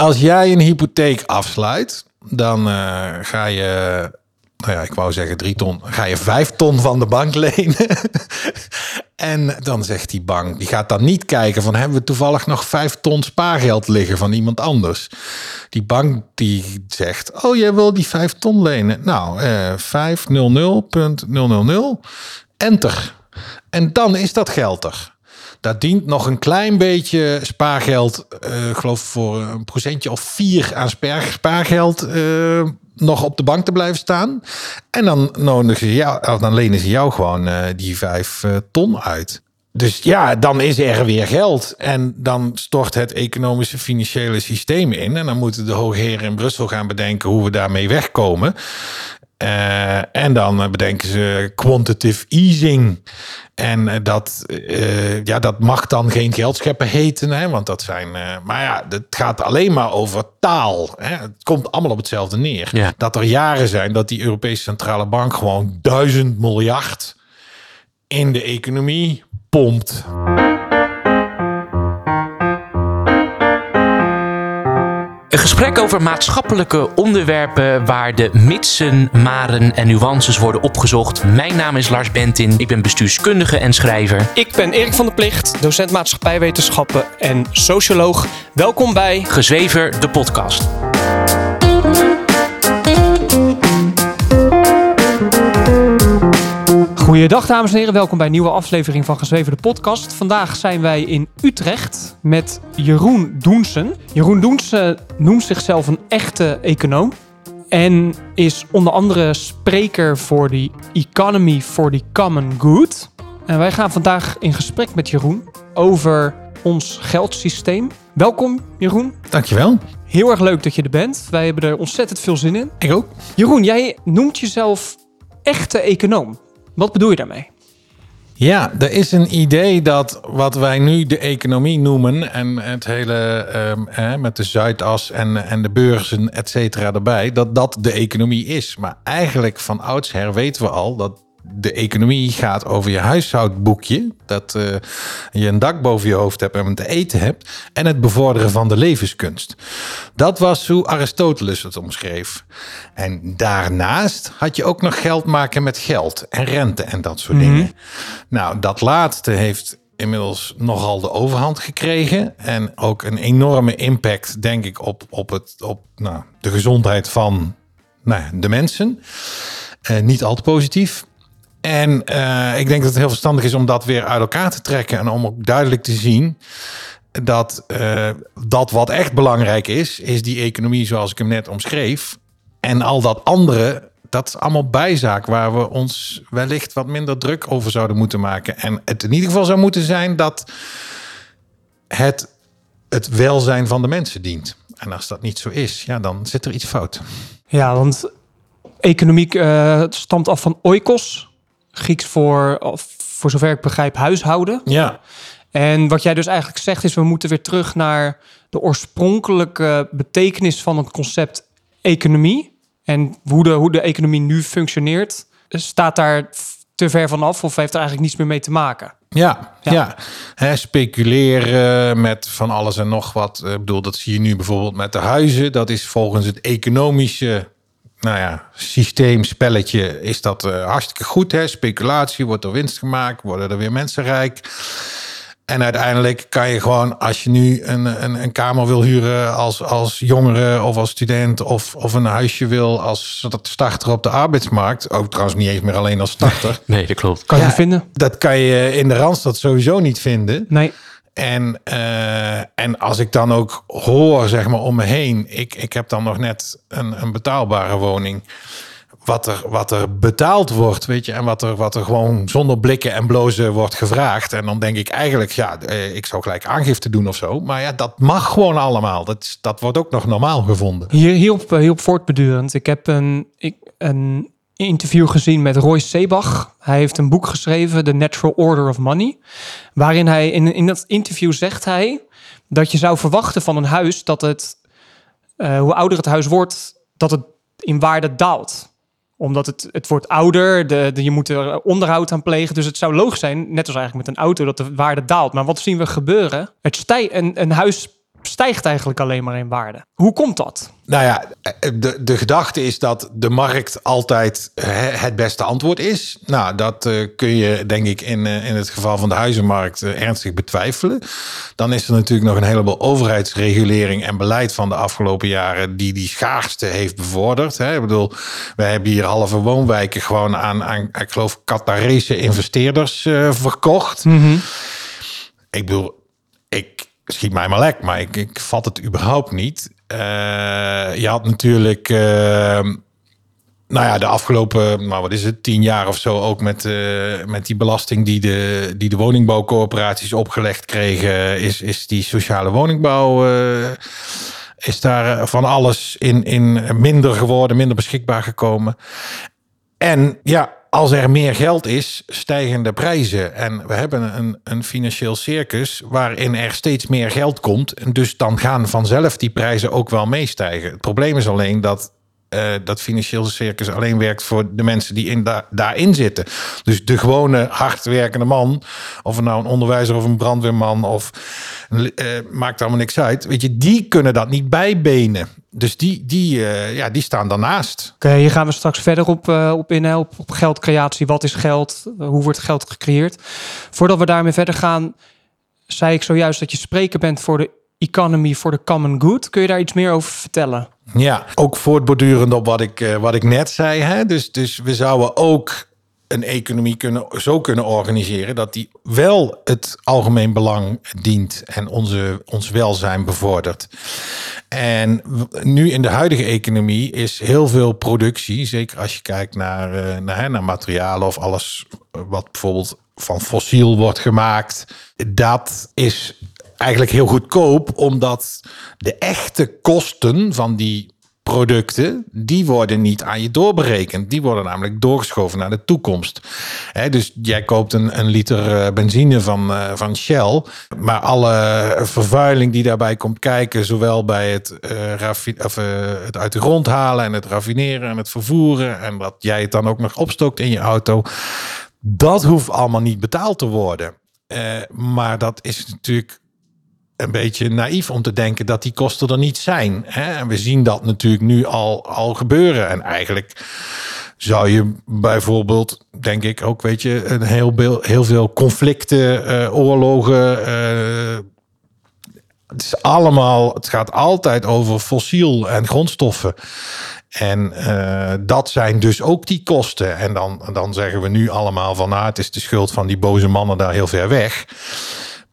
Als jij een hypotheek afsluit, dan eh, ga je, nou ja, ik wou zeggen drie ton, ga je vijf ton van de bank lenen. en dan zegt die bank, die gaat dan niet kijken van hebben we toevallig nog vijf ton spaargeld liggen van iemand anders. Die bank die zegt, oh jij wil die vijf ton lenen. Nou, eh 500.000, enter. En dan is dat geld er. Daar dient nog een klein beetje spaargeld, ik geloof voor een procentje of vier aan spaar- spaargeld eh, nog op de bank te blijven staan. En dan, nodigen ze jou, of dan lenen ze jou gewoon eh, die vijf ton uit. Dus ja, dan is er weer geld. En dan stort het economische financiële systeem in. En dan moeten de hoogheren in Brussel gaan bedenken hoe we daarmee wegkomen. Eh, en dan eh, bedenken ze quantitative easing. En eh, dat, ja, dat mag dan geen geldscheppen heten. Hè, want dat zijn. maar ja, het gaat alleen maar over taal. Hè. Het komt allemaal op hetzelfde neer. Ja. Dat er jaren zijn dat die Europese Centrale Bank gewoon duizend miljard in de economie pompt. Een gesprek over maatschappelijke onderwerpen waar de mitsen, maren en nuances worden opgezocht. Mijn naam is Lars Bentin, ik ben bestuurskundige en schrijver. Ik ben Erik van der Plicht, docent maatschappijwetenschappen en socioloog. Welkom bij Gezwever, de podcast. Goeiedag dames en heren, welkom bij een nieuwe aflevering van Gezweven de podcast. Vandaag zijn wij in Utrecht met Jeroen Doensen. Jeroen Doensen noemt zichzelf een echte econoom. En is onder andere spreker voor de Economy for the Common Good. En wij gaan vandaag in gesprek met Jeroen over ons geldsysteem. Welkom Jeroen. Dankjewel. Heel erg leuk dat je er bent. Wij hebben er ontzettend veel zin in. Ik ook. Jeroen, jij noemt jezelf echte econoom. Wat bedoel je daarmee? Ja, er is een idee dat wat wij nu de economie noemen en het hele hè, met de Zuidas en, en de beurzen, et cetera, erbij, dat dat de economie is. Maar eigenlijk van oudsher weten we al dat de economie gaat over je huishoudboekje, dat eh, je een dak boven je hoofd hebt en te eten hebt, en het bevorderen van de levenskunst. Dat was hoe Aristoteles het omschreef. En daarnaast had je ook nog geld maken met geld en rente en dat soort dingen. Nou, dat laatste heeft inmiddels nogal de overhand gekregen. En ook een enorme impact, denk ik, op, op, het, op nou, de gezondheid van nou, de mensen. Eh, niet al te positief. En eh, ik denk dat het heel verstandig is om dat weer uit elkaar te trekken. En om ook duidelijk te zien dat eh, dat wat echt belangrijk is, is die economie zoals ik hem net omschreef. En al dat andere, dat is allemaal bijzaak waar we ons wellicht wat minder druk over zouden moeten maken. En het in ieder geval zou moeten zijn dat het het welzijn van de mensen dient. En als dat niet zo is, ja, dan zit er iets fout. Ja, want economie eh, stamt af van oikos. Grieks voor, of voor zover ik begrijp, huishouden. Ja, En wat jij dus eigenlijk zegt is, we moeten weer terug naar de oorspronkelijke betekenis van het concept economie. En hoe de, hoe de economie nu functioneert, staat daar te ver vanaf of heeft er eigenlijk niets meer mee te maken. Ja, Ja. ja. Speculeren met van alles en nog wat. Ik bedoel, dat zie je nu bijvoorbeeld met de huizen. Dat is volgens het economische nou ja, systeem, spelletje, is dat eh, hartstikke goed. Hè? Speculatie, wordt er winst gemaakt, worden er weer mensen rijk. En uiteindelijk kan je gewoon, als je nu een, een, een kamer wil huren als, als jongere of als student, of, of een huisje wil als starter op de arbeidsmarkt, ook trouwens niet eens meer alleen als starter, Nee, dat klopt. Kan je Ja. vinden? dat kan je in de Randstad sowieso niet vinden. Nee. En, eh, en als ik dan ook hoor, zeg maar, om me heen, ik, ik heb dan nog net een, een betaalbare woning. Wat er, wat er betaald wordt, weet je, en wat er, wat er gewoon zonder blikken en blozen wordt gevraagd. En dan denk ik eigenlijk, ja, eh, ik zou gelijk aangifte doen of zo. Maar ja, dat mag gewoon allemaal. Dat, dat wordt ook nog normaal gevonden. Hier, hierop, eh, voortbedurend. Ik heb een, ik, een interview gezien met Roy Sebach. Hij heeft een boek geschreven, The Natural Order of Money. Waarin hij, in, in dat interview zegt hij... dat je zou verwachten van een huis dat het... eh, hoe ouder het huis wordt, dat het in waarde daalt omdat het, het wordt ouder, de, de, je moet er onderhoud aan plegen. Dus het zou logisch zijn, net als eigenlijk met een auto, dat de waarde daalt. Maar wat zien we gebeuren? Het stij, een, een huis stijgt eigenlijk alleen maar in waarde. Hoe komt dat? Nou ja, de, de gedachte is dat de markt altijd het beste antwoord is. Nou, dat uh, kun je denk ik in, uh, in het geval van de huizenmarkt uh, ernstig betwijfelen. Dan is er natuurlijk nog een heleboel overheidsregulering en beleid van de afgelopen jaren die die schaarste heeft bevorderd. Hè. Ik bedoel, wij hebben hier halve woonwijken gewoon aan, aan ik geloof, Qatarese investeerders verkocht. Mm -hmm. Ik bedoel, ik schiet mij maar lek, maar ik, ik vat het überhaupt niet. Uh, je had natuurlijk, uh, nou ja, de afgelopen, nou wat is het, tien jaar of zo ook met, uh, met die belasting die de, die de woningbouwcorporaties opgelegd kregen, is, is die sociale woningbouw, is daar van alles in, in minder geworden, minder beschikbaar gekomen. En ja, als er meer geld is, stijgen de prijzen. En we hebben een, een financieel circus waarin er steeds meer geld komt. En dus dan gaan vanzelf die prijzen ook wel meestijgen. Het probleem is alleen dat uh, dat financieel circus alleen werkt voor de mensen die in da daarin zitten. Dus de gewone hardwerkende man, of nou een onderwijzer of een brandweerman, of uh, maakt allemaal niks uit. Weet je, die kunnen dat niet bijbenen. Dus die, die, uh, ja, die staan daarnaast. Oké, hier gaan we straks verder op, op in, op, geldcreatie. Wat is geld? Hoe wordt geld gecreëerd? Voordat we daarmee verder gaan, zei ik zojuist dat je spreker bent voor de Economy for the Common Good. Kun je daar iets meer over vertellen? Ja, ook voortbordurend op wat ik, uh, wat ik net zei. Hè? Dus, dus we zouden ook een economie kunnen, zo kunnen organiseren dat die wel het algemeen belang dient en onze, ons welzijn bevordert. En nu in de huidige economie is heel veel productie, zeker als je kijkt naar, uh, naar, naar materialen of alles wat bijvoorbeeld van fossiel wordt gemaakt, dat is eigenlijk heel goedkoop, omdat de echte kosten van die producten, die worden niet aan je doorberekend. Die worden namelijk doorgeschoven naar de toekomst. Dus jij koopt een, een liter eh, benzine van, uh, van Shell, maar alle vervuiling die daarbij komt kijken, zowel bij het, uh, of, het uit de grond halen en het raffineren en het vervoeren, en dat jij het dan ook nog opstokt in je auto, dat hoeft allemaal niet betaald te worden. maar dat is natuurlijk een beetje naïef om te denken dat die kosten er niet zijn. Hè? En we zien dat natuurlijk nu al, al gebeuren. En eigenlijk zou je bijvoorbeeld, denk ik ook, weet je, een heel, heel veel conflicten, uh, oorlogen. Uh, het is allemaal, het gaat altijd over fossiel en grondstoffen. En uh, dat zijn dus ook die kosten. En dan, dan zeggen we nu allemaal van, nou, het is de schuld van die boze mannen daar heel ver weg.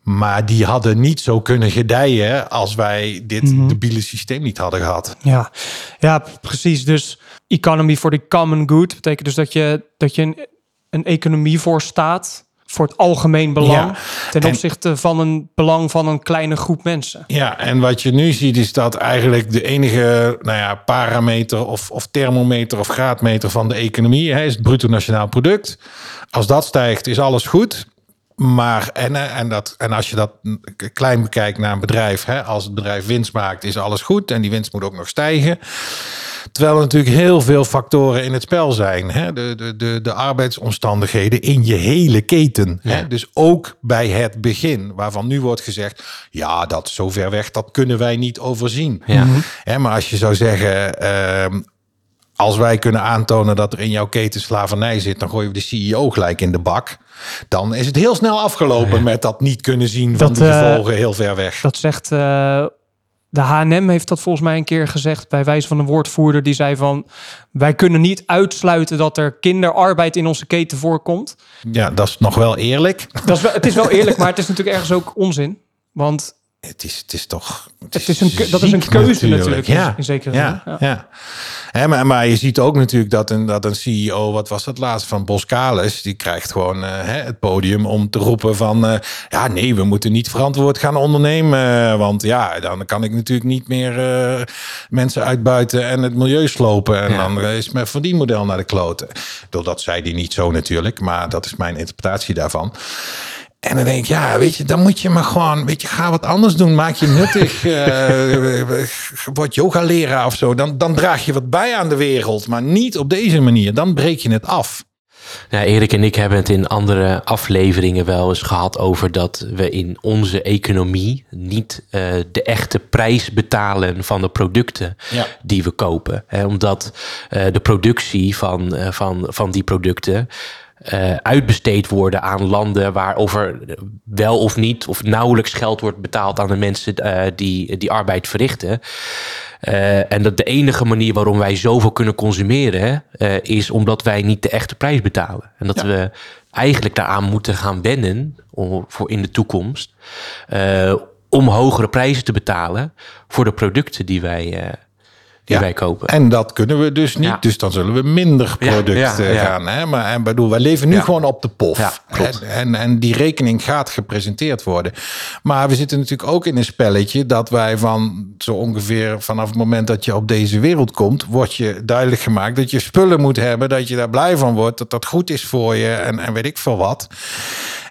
Maar die hadden niet zo kunnen gedijen als wij dit mm -hmm. debiele systeem niet hadden gehad. Ja, ja precies. Dus economy for the common good betekent dus dat je, dat je een, een economie voor staat voor het algemeen belang ja, ten opzichte van een belang van een kleine groep mensen. Ja, en wat je nu ziet is dat eigenlijk de enige nou ja, parameter of, of thermometer of graadmeter van de economie hè, is het bruto nationaal product. Als dat stijgt, is alles goed. Maar en, en, dat, en als je dat klein bekijkt naar een bedrijf, hè, als het bedrijf winst maakt, is alles goed. En die winst moet ook nog stijgen. Terwijl er natuurlijk heel veel factoren in het spel zijn. Hè? De, de, de, de arbeidsomstandigheden in je hele keten. Ja. Hè? Dus ook bij het begin, waarvan nu wordt gezegd: ja, dat zo ver weg, dat kunnen wij niet overzien. Ja. Hè, maar als je zou zeggen. Uh, als wij kunnen aantonen dat er in jouw keten slavernij zit, dan gooien we de CEO gelijk in de bak. Dan is het heel snel afgelopen ja. met dat niet kunnen zien van dat, de gevolgen uh, heel ver weg. Dat zegt uh, de H&M heeft dat volgens mij een keer gezegd bij wijze van een woordvoerder die zei van wij kunnen niet uitsluiten dat er kinderarbeid in onze keten voorkomt. Ja, dat is nog wel eerlijk. Dat is wel, het is wel eerlijk, maar het is natuurlijk ergens ook onzin, want het is, het is toch. Het, het is, een, dat is een keuze natuurlijk, natuurlijk ja. in zekere ja, zin. Ja. ja. He, maar, maar je ziet ook natuurlijk dat een, dat een CEO, wat was dat laatst van Boskalis, die krijgt gewoon uh, het podium om te roepen van uh, ja, nee, we moeten niet verantwoord gaan ondernemen. Want ja, dan kan ik natuurlijk niet meer uh, mensen uitbuiten en het milieu slopen. En ja. dan is mijn verdienmodel naar de kloten. Doordat zei die niet zo natuurlijk, maar dat is mijn interpretatie daarvan. En dan denk ik, ja, weet je, dan moet je maar gewoon, weet je, ga wat anders doen. Maak je nuttig, uh, word yoga-leraar of zo. Dan, dan draag je wat bij aan de wereld, maar niet op deze manier. Dan breek je het af. Ja, Erik en ik hebben het in andere afleveringen wel eens gehad over dat we in onze economie niet uh, de echte prijs betalen van de producten Ja. die we kopen. Hè, omdat uh, de productie van, uh, van, van die producten uh, uitbesteed worden aan landen waarover wel of niet of nauwelijks geld wordt betaald aan de mensen uh, die die arbeid verrichten. Uh, en dat de enige manier waarom wij zoveel kunnen consumeren is omdat wij niet de echte prijs betalen. En dat ja. we eigenlijk daaraan moeten gaan wennen om, voor in de toekomst. om hogere prijzen te betalen voor de producten die wij, die Ja, wij kopen. En dat kunnen we dus niet. Ja. Dus dan zullen we minder producten ja. gaan. Hè? Maar en bedoel, wij leven nu gewoon op de pof. En, en, en die rekening gaat gepresenteerd worden. Maar we zitten natuurlijk ook in een spelletje dat wij van zo ongeveer vanaf het moment dat je op deze wereld komt, wordt je duidelijk gemaakt dat je spullen moet hebben, dat je daar blij van wordt, dat dat goed is voor je en, en weet ik veel wat.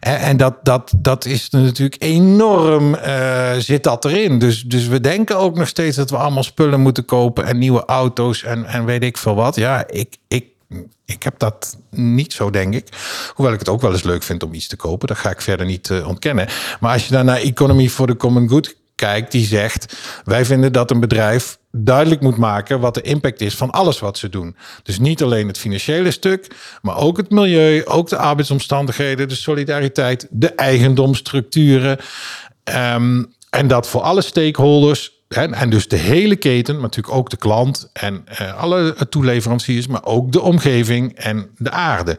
En, dat, dat, dat is natuurlijk enorm, eh, zit dat erin. Dus, dus we denken ook nog steeds dat we allemaal spullen moeten kopen en nieuwe auto's en, en weet ik veel wat. Ja, ik, ik, ik heb dat niet zo, denk ik. Hoewel ik het ook wel eens leuk vind om iets te kopen. Dat ga ik verder niet eh, ontkennen. Maar als je dan naar Economy for the Common Good kijkt, die zegt: wij vinden dat een bedrijf duidelijk moet maken wat de impact is van alles wat ze doen. Dus niet alleen het financiële stuk, maar ook het milieu, ook de arbeidsomstandigheden, de solidariteit, de eigendomsstructuren. Ehm, en dat voor alle stakeholders. En, en dus de hele keten, maar natuurlijk ook de klant en eh, alle toeleveranciers, maar ook de omgeving en de aarde.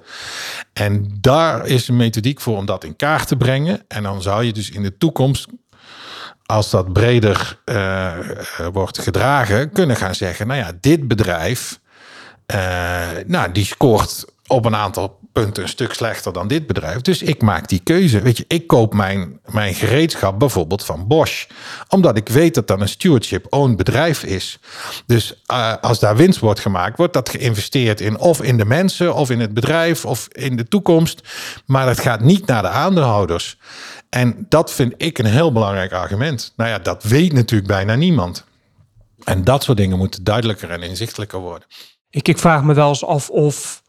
En daar is een methodiek voor om dat in kaart te brengen. En dan zou je dus in de toekomst als dat breder uh, wordt gedragen, kunnen gaan zeggen: nou ja, dit bedrijf, uh, nou, die scoort op een aantal punten een stuk slechter dan dit bedrijf. Dus ik maak die keuze. Weet je, ik koop mijn, mijn gereedschap bijvoorbeeld van Bosch, omdat ik weet dat dat een stewardship-owned bedrijf is. Dus uh, als daar winst wordt gemaakt, wordt dat geïnvesteerd in of in de mensen, of in het bedrijf, of in de toekomst. Maar dat gaat niet naar de aandeelhouders. En dat vind ik een heel belangrijk argument. Nou ja, dat weet natuurlijk bijna niemand. En dat soort dingen moeten duidelijker en inzichtelijker worden. Ik, ik vraag me wel eens af of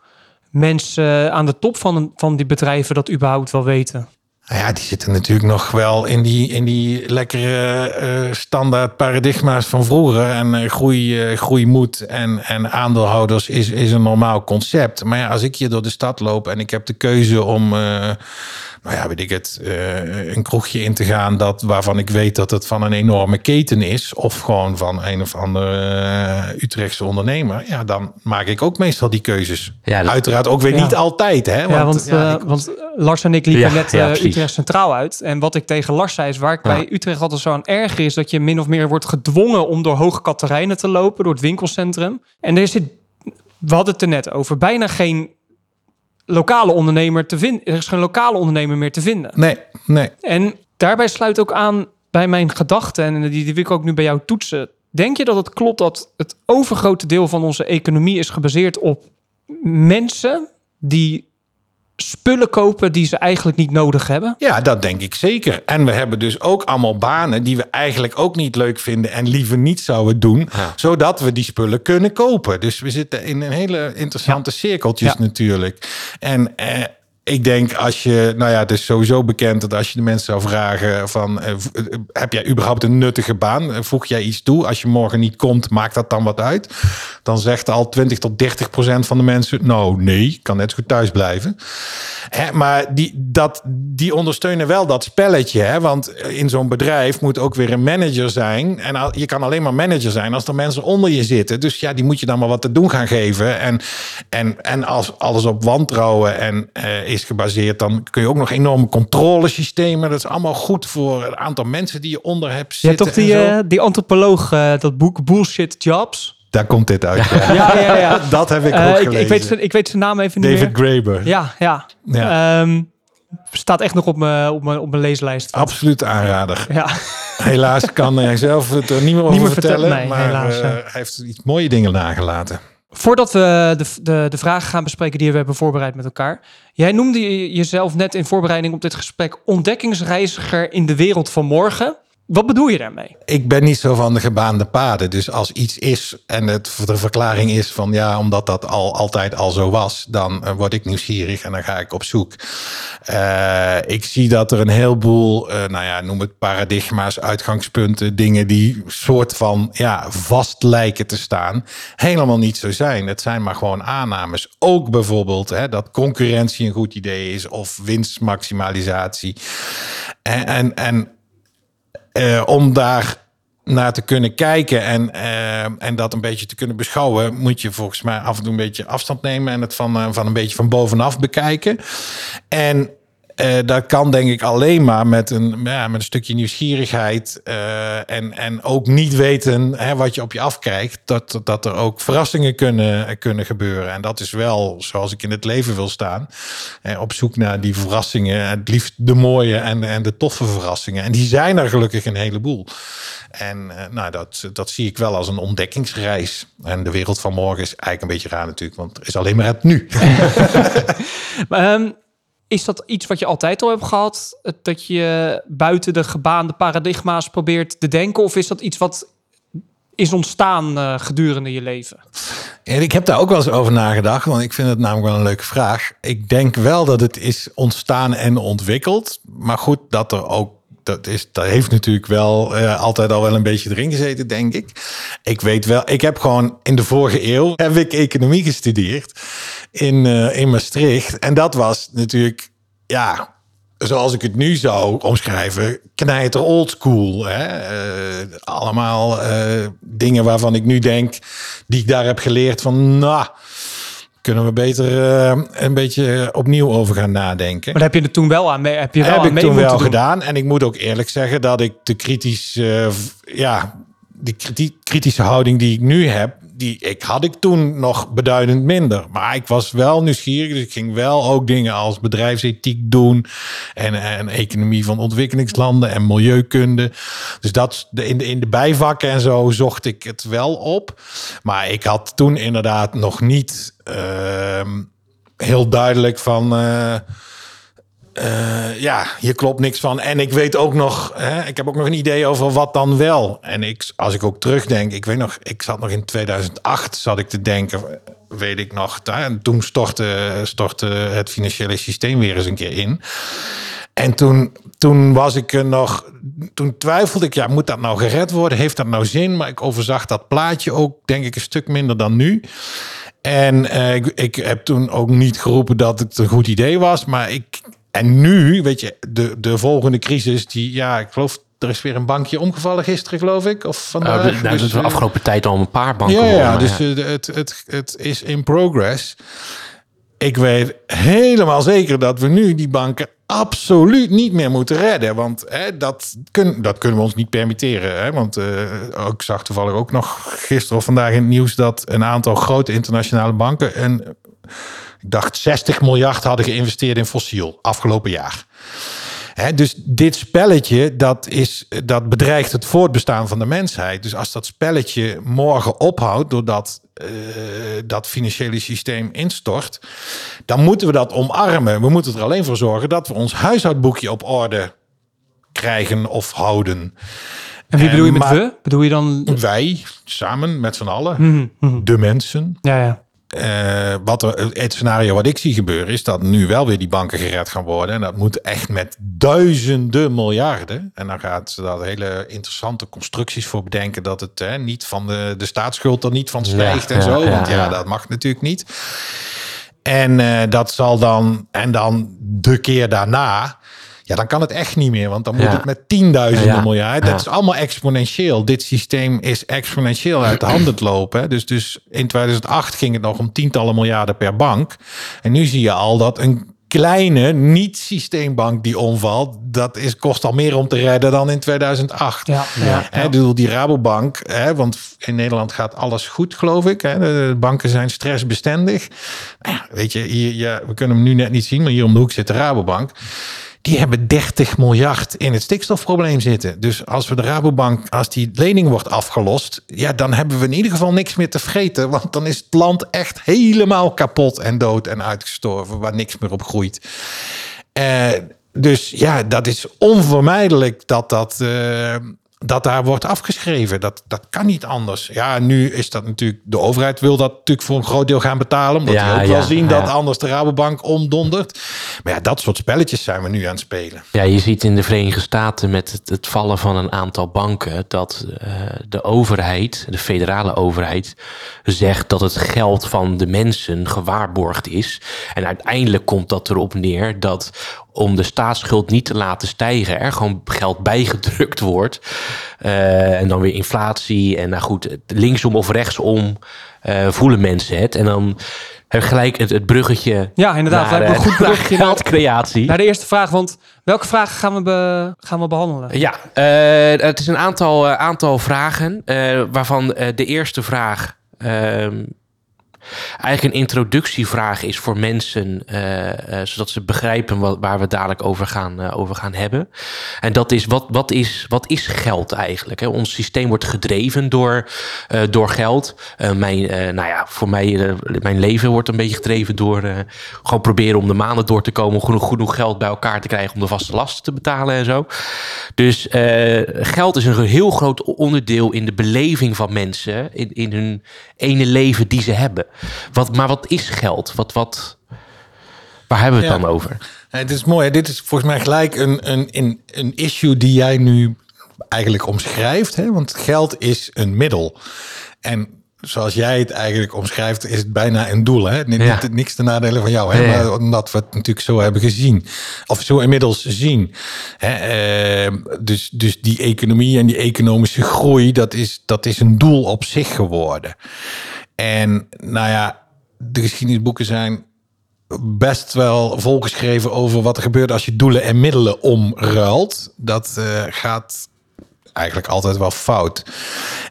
mensen aan de top van, van die bedrijven dat überhaupt wel weten. Nou ja, die zitten natuurlijk nog wel in die, in die lekkere uh, standaard paradigma's van vroeger. En uh, groei, uh, groeimoed en, en aandeelhouders is, is een normaal concept. Maar ja, als ik hier door de stad loop en ik heb de keuze om nou ja, weet ik het, uh, een kroegje in te gaan dat, waarvan ik weet dat het van een enorme keten is, of gewoon van een of andere uh, Utrechtse ondernemer, ja, dan maak ik ook meestal die keuzes. Ja, dat- Uiteraard ook weer Ja. niet altijd, hè? ja, want, ja, eh, ik- want Lars en ik liepen Ja, net eh. Utrecht Centraal uit. En wat ik tegen Lars zei is waar ik Ja. bij Utrecht altijd zo aan erg is... dat je min of meer wordt gedwongen om door Hoge Katerijnen te lopen... door het winkelcentrum. En er zit, we hadden het er net over, bijna geen lokale ondernemer te vinden. Er is geen lokale ondernemer meer te vinden. nee, nee. En daarbij sluit ook aan bij mijn gedachten, en die, die wil ik ook nu bij jou toetsen. Denk je dat het klopt dat het overgrote deel van onze economie is gebaseerd op mensen die spullen kopen die ze eigenlijk niet nodig hebben? Ja, dat denk ik zeker. En we hebben dus ook allemaal banen die we eigenlijk ook niet leuk vinden en liever niet zouden doen, Ja. zodat we die spullen kunnen kopen. Dus we zitten in een hele interessante cirkeltjes Ja. natuurlijk. En eh, ik denk als je, nou ja, het is sowieso bekend dat als je de mensen zou vragen van, eh, eh, heb jij überhaupt een nuttige baan? Eh, Voeg jij iets toe? Als je morgen niet komt, maakt dat dan wat uit? Dan zegt al 20 tot 30 procent van de mensen, nou nee, kan net zo goed thuis blijven. Hè, maar die, dat, die ondersteunen wel dat spelletje. Hè? Want in zo'n bedrijf moet ook weer een manager zijn. En je kan alleen maar manager zijn als er mensen onder je zitten. Dus ja, die moet je dan maar wat te doen gaan geven. En, en, en als alles op wantrouwen en, eh, is gebaseerd, dan kun je ook nog enorme controlesystemen. Dat is allemaal goed voor het aantal mensen die je onder hebt Je hebt zitten. toch die, eh, die antropoloog, eh, dat boek Bullshit Jobs? Daar komt dit uit. Ja. Ja, ja, ja. dat heb ik Eh, ook gelezen. ik, weet zijn, ik weet zijn naam even niet David. Graeber. Ja, ja. Ja. Ehm, staat echt nog op mijn, op mijn, op mijn leeslijst. Absoluut aanrader. Ja. Helaas kan hij zelf het er niet meer over meer vertellen. vertellen, nee, maar helaas, hij heeft iets mooie dingen nagelaten. Voordat we de, de, de vragen gaan bespreken die we hebben voorbereid met elkaar. Jij noemde je- jezelf net in voorbereiding op dit gesprek ontdekkingsreiziger in de wereld van morgen. Wat bedoel je daarmee? Ik ben niet zo van de gebaande paden. Dus als iets is en het de verklaring is van ja, omdat dat al altijd al zo was, dan uh, word ik nieuwsgierig en dan ga ik op zoek. Uh, ik zie dat er een heleboel, uh, nou ja, noem het paradigma's, uitgangspunten, dingen die soort van ja, vast lijken te staan, helemaal niet zo zijn. Het zijn maar gewoon aannames. Ook bijvoorbeeld hè, dat concurrentie een goed idee is of winstmaximalisatie. En, en, en uh, om daar naar te kunnen kijken en, uh, en dat een beetje te kunnen beschouwen, moet je volgens mij af en toe een beetje afstand nemen en het van, uh, van een beetje van bovenaf bekijken. En uh, dat kan denk ik alleen maar met een, ja, met een stukje nieuwsgierigheid uh, en, en ook niet weten hè, wat je op je afkrijgt. Dat, dat er ook verrassingen kunnen, kunnen gebeuren. En dat is wel zoals ik in het leven wil staan. Hè, op zoek naar die verrassingen. Het liefst de mooie en, en de toffe verrassingen. En die zijn er gelukkig een heleboel. En uh, nou, dat, dat zie ik wel als een ontdekkingsreis. En de wereld van morgen is eigenlijk een beetje raar natuurlijk, want er is alleen maar het nu. maar, um, is dat iets wat je altijd al hebt gehad? Dat je buiten de gebaande paradigma's probeert te denken? Of is dat iets wat is ontstaan uh, gedurende je leven? En ik heb daar ook wel eens over nagedacht, want ik vind het namelijk wel een leuke vraag. Ik denk wel dat het is ontstaan en ontwikkeld. Maar goed, dat er ook dat, is, dat heeft natuurlijk wel uh, altijd al wel een beetje erin gezeten, denk ik. Ik weet wel, ik heb gewoon in de vorige eeuw heb ik economie gestudeerd in, uh, in Maastricht. En dat was natuurlijk, ja, zoals ik het nu zou omschrijven, knijter old school. Hè? Uh, allemaal dingen waarvan ik nu denk, die ik daar heb geleerd van, nou kunnen we beter uh, een beetje opnieuw over gaan nadenken. Maar heb je er toen wel aan mee? Heb je wel heb aan ik mee toen wel doen? gedaan. En ik moet ook eerlijk zeggen dat ik de kritisch, uh, ja, die kriti kritische houding die ik nu heb, die ik had ik toen nog beduidend minder. Maar ik was wel nieuwsgierig, dus ik ging wel ook dingen als bedrijfsethiek doen en, en economie van ontwikkelingslanden en milieukunde. Dus dat in de, in de bijvakken en zo zocht ik het wel op. Maar ik had toen inderdaad nog niet uh, heel duidelijk van. Uh, uh, ja, hier klopt niks van. En ik weet ook nog, hè, ik heb ook nog een idee over wat dan wel. En ik, als ik ook terugdenk, ik weet nog, ik zat nog in 2008, zat ik te denken, weet ik nog. En toen stortte, stortte het financiële systeem weer eens een keer in. En toen, toen was ik er nog, toen twijfelde ik, ja, moet dat nou gered worden? Heeft dat nou zin? Maar ik overzag dat plaatje ook, denk ik, een stuk minder dan nu. En uh, ik, ik heb toen ook niet geroepen dat het een goed idee was, maar ik, en nu, weet je, de, de volgende crisis, die, ja, ik geloof, er is weer een bankje omgevallen gisteren, geloof ik. Of vandaag. Uh, nou, dus, de afgelopen tijd al een paar banken. Ja, ja dus ja. Uh, het, het, het is in progress. Ik weet helemaal zeker dat we nu die banken absoluut niet meer moeten redden. Want hè, dat, kun, dat kunnen we ons niet permitteren. Hè? Want uh, ik zag toevallig ook nog gisteren of vandaag in het nieuws... dat een aantal grote internationale banken... en ik dacht 60 miljard hadden geïnvesteerd in fossiel afgelopen jaar. He, dus dit spelletje, dat, is, dat bedreigt het voortbestaan van de mensheid. Dus als dat spelletje morgen ophoudt doordat uh, dat financiële systeem instort, dan moeten we dat omarmen. We moeten er alleen voor zorgen dat we ons huishoudboekje op orde krijgen of houden. En wie bedoel je met we? Bedoel je dan... Wij, samen, met z'n allen. Mm -hmm. De mensen. Ja, ja. Uh, wat er, het scenario wat ik zie gebeuren is dat nu wel weer die banken gered gaan worden. En dat moet echt met duizenden miljarden. En dan gaat ze daar hele interessante constructies voor bedenken dat het hè, niet van de, de staatsschuld er niet van stijgt ja, en zo. Ja, want ja, ja, dat mag natuurlijk niet. En uh, dat zal dan, en dan de keer daarna. Ja, dan kan het echt niet meer, want dan moet ja. het met tienduizenden ja. miljard. Dat is allemaal exponentieel. Dit systeem is exponentieel uit de handen te lopen. Hè. Dus, dus in 2008 ging het nog om tientallen miljarden per bank. En nu zie je al dat een kleine niet-systeembank die omvalt, dat is, kost al meer om te redden dan in 2008. Ja, ja, hè, bedoel, die Rabobank, hè, want in Nederland gaat alles goed, geloof ik. Hè. De banken zijn stressbestendig. Ja, weet je, hier, ja, we kunnen hem nu net niet zien, maar hier om de hoek zit de Rabobank die hebben 30 miljard in het stikstofprobleem zitten. Dus als we de Rabobank, als die lening wordt afgelost, ja, dan hebben we in ieder geval niks meer te vreten. Want dan is het land echt helemaal kapot en dood en uitgestorven, waar niks meer op groeit. Uh, dus ja, dat is onvermijdelijk dat dat, eh, dat daar wordt afgeschreven. Dat, dat kan niet anders. Ja, nu is dat natuurlijk, de overheid wil dat natuurlijk voor een groot deel gaan betalen. Omdat Ja, we ook ja, wel zien ja. dat anders de Rabobank omdondert. Maar ja, dat soort spelletjes zijn we nu aan het spelen. Ja, je ziet in de Verenigde Staten met het, het vallen van een aantal banken dat eh, de overheid, de federale overheid, zegt dat het geld van de mensen gewaarborgd is. En uiteindelijk komt dat erop neer dat om de staatsschuld niet te laten stijgen, er gewoon geld bijgedrukt wordt. Eh, en dan weer inflatie. En nou goed, linksom of rechtsom eh, voelen mensen het. En dan heb je gelijk het, het bruggetje. Ja, inderdaad. naar, een eh, goed bruggetje naar geldcreatie. Naar de eerste vraag, want welke vragen gaan we, be- gaan we behandelen? Ja, eh, het is een aantal, eh, aantal vragen. eh, waarvan eh, de eerste vraag ehm, eigenlijk een introductievraag is voor mensen. eh, eh, zodat ze begrijpen wat, waar we dadelijk over gaan, eh, over gaan hebben. En dat is wat, wat, is, wat is geld eigenlijk? Hè? Ons systeem wordt gedreven door, door geld. Mijn, nou ja, voor mij, mijn leven wordt een beetje gedreven door gewoon proberen om de maanden door te komen. Om genoeg, genoeg geld bij elkaar te krijgen om de vaste lasten te betalen en zo. Dus geld is een heel groot onderdeel in de beleving van mensen. In, in hun ene leven die ze hebben. Wat, maar wat is geld? Wat, wat, waar hebben we het Ja. dan over? Ja, Het is mooi. hè. Dit is volgens mij gelijk een, een, een, een issue die jij nu eigenlijk omschrijft. Hè? Want geld is een middel. En zoals jij het eigenlijk omschrijft, is het bijna een doel. Hè? Niet, Ja. niet- niks te nadelen van jou. Hè? Ja, ja. Maar omdat we het natuurlijk zo hebben gezien. Of zo inmiddels zien. Hè? eh, dus, dus die economie en die economische groei, dat is, dat is een doel op zich geworden. En nou ja, de geschiedenisboeken zijn best wel volgeschreven over wat er gebeurt als je doelen en middelen omruilt. Dat eh, gaat eigenlijk altijd wel fout.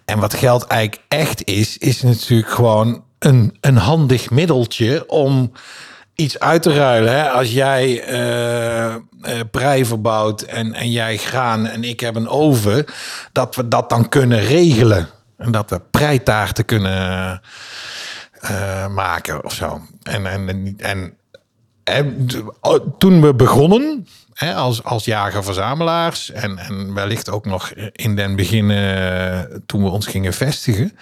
En wat geld eigenlijk echt is, is natuurlijk gewoon een, een handig middeltje om iets uit te ruilen. Hè? Als jij eh eh, prei verbouwt en, en jij graan en ik heb een oven, dat we dat dan kunnen regelen. En dat we preitaarten kunnen eh, maken of zo. En, en, en, en, oh, toen we begonnen als, als jager-verzamelaars en, en wellicht ook nog in den begin eh, toen we ons gingen vestigen.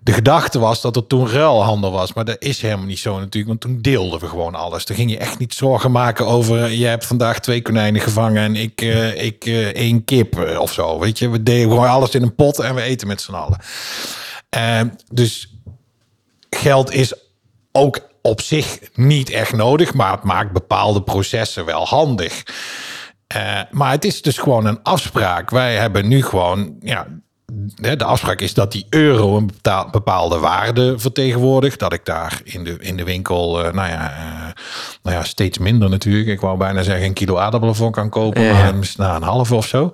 De gedachte was dat er toen ruilhandel was, maar dat is helemaal niet zo natuurlijk, want toen deelden we gewoon alles. Toen ging je echt niet zorgen maken over, je hebt vandaag twee konijnen gevangen en ik, eh, ik eh, één kip of zo. Weet je, we deden gewoon alles in een pot en we eten met z'n allen. Dus geld is ook op zich niet echt nodig, maar het maakt bepaalde processen wel handig. Eh, maar het is dus gewoon een afspraak. Wij hebben nu gewoon, ja, de afspraak is dat die euro een bepaalde waarde vertegenwoordigt. Dat ik daar in de, in de winkel, eh, nou, ja, eh, nou ja, steeds minder natuurlijk. Ik wou bijna zeggen een kilo aardappelen voor kan kopen, Ja. maar na een halve of zo.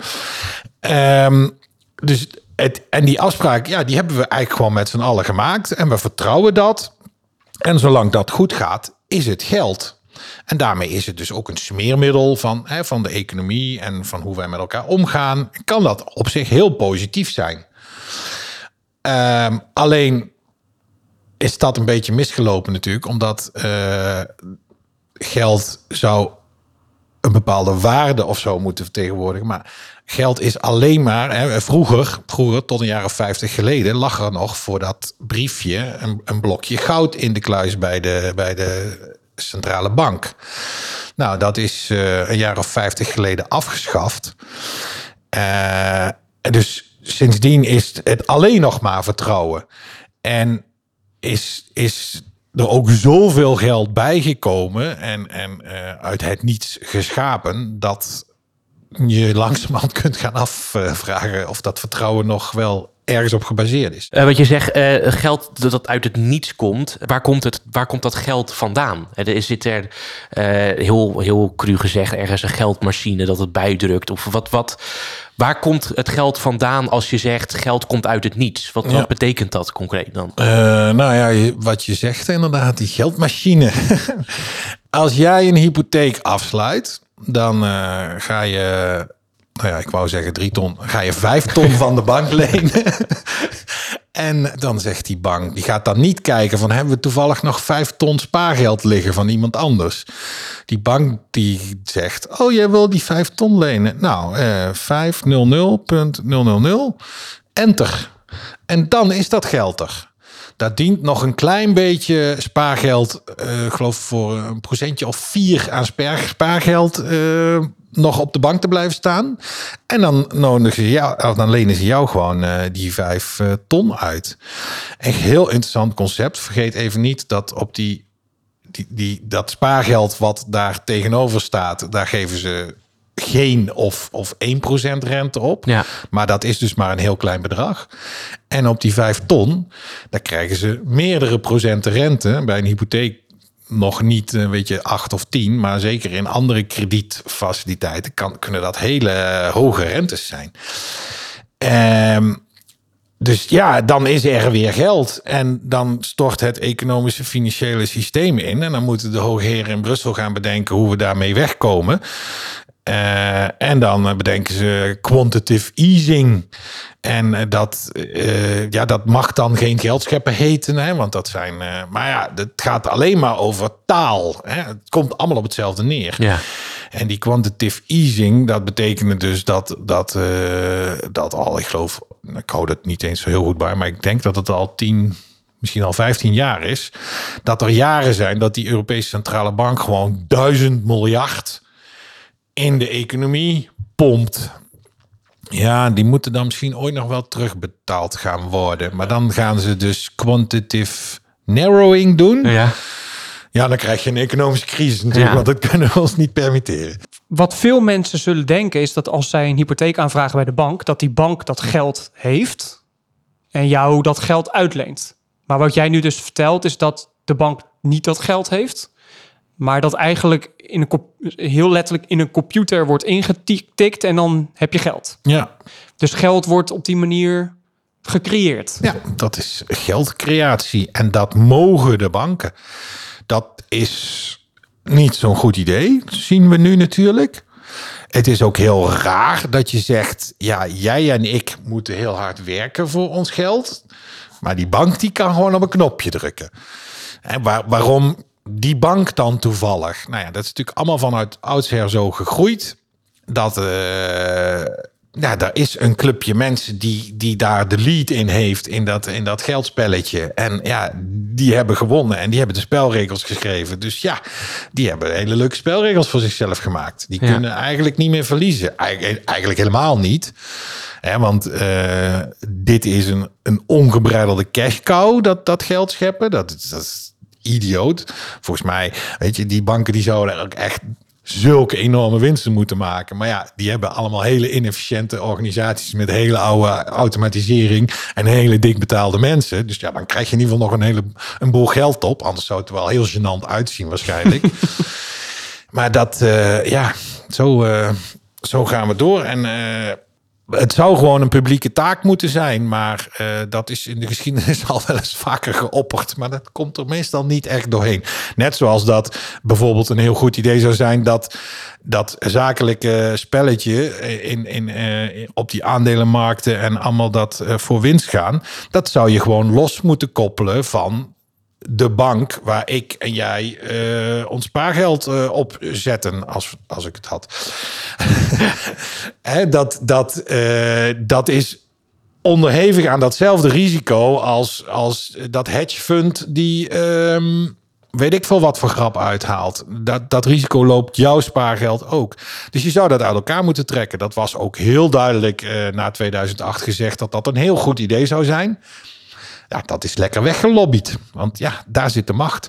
Ehm, dus het, en die afspraak, ja, die hebben we eigenlijk gewoon met z'n allen gemaakt. En we vertrouwen dat. En zolang dat goed gaat, is het geld. En daarmee is het dus ook een smeermiddel van, hè, van de economie en van hoe wij met elkaar omgaan. Kan dat op zich heel positief zijn. Ehm, alleen is dat een beetje misgelopen natuurlijk, omdat eh, geld zou een bepaalde waarde of zo moeten vertegenwoordigen. Maar geld is alleen maar, hè, vroeger, vroeger, tot een jaar of vijftig geleden, lag er nog voor dat briefje een, een blokje goud in de kluis bij de, bij de centrale bank. Nou, dat is eh, een jaar of vijftig geleden afgeschaft. Eh, dus sindsdien is het alleen nog maar vertrouwen. En is, is er ook zoveel geld bijgekomen en, en eh, uit het niets geschapen dat je langzamerhand kunt gaan afvragen of dat vertrouwen nog wel ergens op gebaseerd is. Eh, wat je zegt, eh, geld dat uit het niets komt. Waar komt, het, waar komt dat geld vandaan? Eh, Er zit er, heel, heel cru gezegd, ergens een geldmachine dat het bijdrukt. Of wat, wat, waar komt het geld vandaan als je zegt geld komt uit het niets? Wat, Ja. wat betekent dat concreet dan? Nou ja, wat je zegt inderdaad, die geldmachine. Als jij een hypotheek afsluit, dan eh, ga je nou ja, ik wou zeggen drie ton. Ga je vijf ton van de bank lenen? en dan zegt die bank, die gaat dan niet kijken van hebben we toevallig nog vijf ton spaargeld liggen van iemand anders. Die bank die zegt, oh jij wil die vijf ton lenen. Nou, eh, 500.000, enter. En dan is dat geld er. Daar dient nog een klein beetje spaargeld, ik geloof voor een procentje of vier aan spaar- spaargeld eh, nog op de bank te blijven staan. En dan, nodigen ze jou, of dan lenen ze jou gewoon eh, die vijf ton uit. Echt heel interessant concept. Vergeet even niet dat op die, die, die, dat spaargeld wat daar tegenover staat, daar geven ze geen of, of 1% rente op. Ja. Maar dat is dus maar een heel klein bedrag. En op die 5 ton, daar krijgen ze meerdere procenten rente. Bij een hypotheek nog niet, eh, weet je, 8 of 10. Maar zeker in andere kredietfaciliteiten kan, kunnen dat hele hoge rentes zijn. Ehm, dus ja, dan is er weer geld. En dan stort het economische financiële systeem in. En dan moeten de hoogheren in Brussel gaan bedenken hoe we daarmee wegkomen. Eh, en dan eh, bedenken ze quantitative easing. En eh, dat, ja, dat mag dan geen geldscheppen heten. Hè, want dat zijn. maar ja, het gaat alleen maar over taal. Hè. Het komt allemaal op hetzelfde neer. Ja. En die quantitative easing, dat betekende dus dat, dat, dat al, ik geloof, ik hou dat niet eens zo heel goed bij, maar ik denk dat het al 10, misschien al 15 jaar is. Dat er jaren zijn dat die Europese Centrale Bank gewoon duizend miljard in de economie pompt. Ja, die moeten dan misschien ooit nog wel terugbetaald gaan worden. Maar dan gaan ze dus quantitative narrowing doen. Ja. Ja, dan krijg je een economische crisis natuurlijk, Ja. want dat kunnen we ons niet permitteren. Wat veel mensen zullen denken is dat als zij een hypotheek aanvragen bij de bank, dat die bank dat geld heeft en jou dat geld uitleent. Maar wat jij nu dus vertelt is dat de bank niet dat geld heeft, maar dat eigenlijk in een heel letterlijk in een computer wordt ingetikt en dan heb je geld. Ja, Dus geld wordt op die manier gecreëerd. ja, dat is geldcreatie en dat mogen de banken. Dat is niet zo'n goed idee, zien we nu natuurlijk. Het is ook heel raar dat je zegt, ja, jij en ik moeten heel hard werken voor ons geld. Maar die bank die kan gewoon op een knopje drukken. En waar, waarom die bank dan toevallig? Nou ja, dat is natuurlijk allemaal vanuit oudsher zo gegroeid. Dat eh ja, daar is een clubje mensen die, die daar de lead in heeft in dat, in dat geldspelletje. En ja, die hebben gewonnen en die hebben de spelregels geschreven. Dus ja, die hebben hele leuke spelregels voor zichzelf gemaakt. Die Ja. kunnen eigenlijk niet meer verliezen. Eigenlijk, eigenlijk helemaal niet. Hè, want eh, dit is een, een ongebreidelde cash cow, dat, dat geld scheppen. Dat, dat is idioot. Volgens mij, weet je, die banken die zouden ook echt zulke enorme winsten moeten maken. Maar ja, die hebben allemaal hele inefficiënte organisaties met hele oude automatisering en hele dik betaalde mensen. Dus ja, dan krijg je in ieder geval nog een hele een boel geld op. Anders zou het er wel heel gênant uitzien waarschijnlijk. maar dat, eh, ja, zo, eh, zo gaan we door. En eh, het zou gewoon een publieke taak moeten zijn, maar eh, dat is in de geschiedenis al wel eens vaker geopperd. Maar dat komt er meestal niet echt doorheen. Net zoals dat bijvoorbeeld een heel goed idee zou zijn dat dat zakelijke spelletje in, in, eh, op die aandelenmarkten en allemaal dat eh, voor winst gaan. Dat zou je gewoon los moeten koppelen van de bank waar ik en jij eh, ons spaargeld eh, op zetten, als, als ik het had. Hè, dat, dat, eh, dat is onderhevig aan datzelfde risico als, als dat hedge fund die ehm, weet ik veel wat voor grap uithaalt. Dat, dat risico loopt jouw spaargeld ook. Dus je zou dat uit elkaar moeten trekken. Dat was ook heel duidelijk na 2008 gezegd dat dat een heel goed idee zou zijn. Ja, dat is lekker weggelobbyd. Want ja, daar zit de macht.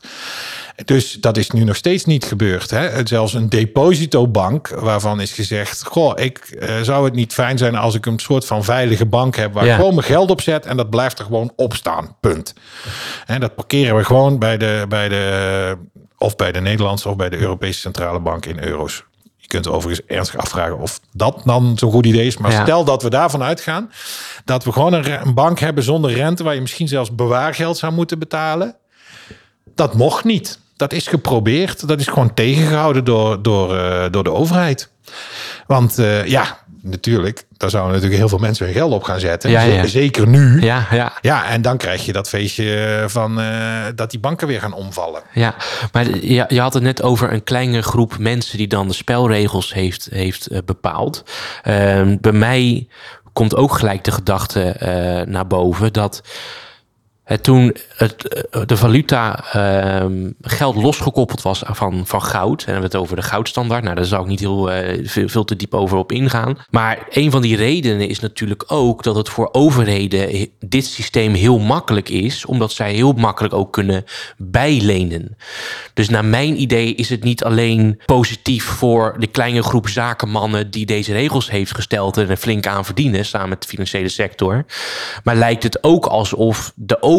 Dus dat is nu nog steeds niet gebeurd. Hè? Zelfs een depositobank waarvan is gezegd... Goh, ik eh, zou het niet fijn zijn als ik een soort van veilige bank heb... waar Ja. ik gewoon mijn geld op zet en dat blijft er gewoon op staan. Punt. En dat parkeren we gewoon bij de, bij de... of bij de Nederlandse of bij de Europese Centrale Bank in euro's. Je kunt overigens ernstig afvragen of dat dan zo'n goed idee is. Maar Ja. stel dat we daarvan uitgaan... dat we gewoon een bank hebben zonder rente... waar je misschien zelfs bewaargeld zou moeten betalen dat mocht niet. Dat is geprobeerd. Dat is gewoon tegengehouden door, door, eh, door de overheid. Want eh, ja, natuurlijk, daar zouden natuurlijk heel veel mensen hun geld op gaan zetten. Ja, ja. Zeker nu. Ja, ja, Ja, en dan krijg je dat feestje van eh, dat die banken weer gaan omvallen. ja. Maar je, je had het net over een kleine groep mensen die dan de spelregels heeft, heeft eh, bepaald. Ehm, bij mij komt ook gelijk de gedachte eh, naar boven dat het toen het, eh, de valuta ehm, geld losgekoppeld was van, van goud. En dan hebben we het over de goudstandaard. Nou, daar zou ik niet heel eh, veel, te diep over op ingaan. Maar een van die redenen is natuurlijk ook dat het voor overheden he- dit systeem heel makkelijk is, omdat zij heel makkelijk ook kunnen bijlenen. Dus naar mijn idee is het niet alleen positief voor de kleine groep zakenmannen die deze regels heeft gesteld en er flink aan verdienen samen met de financiële sector. Maar lijkt het ook alsof de overheid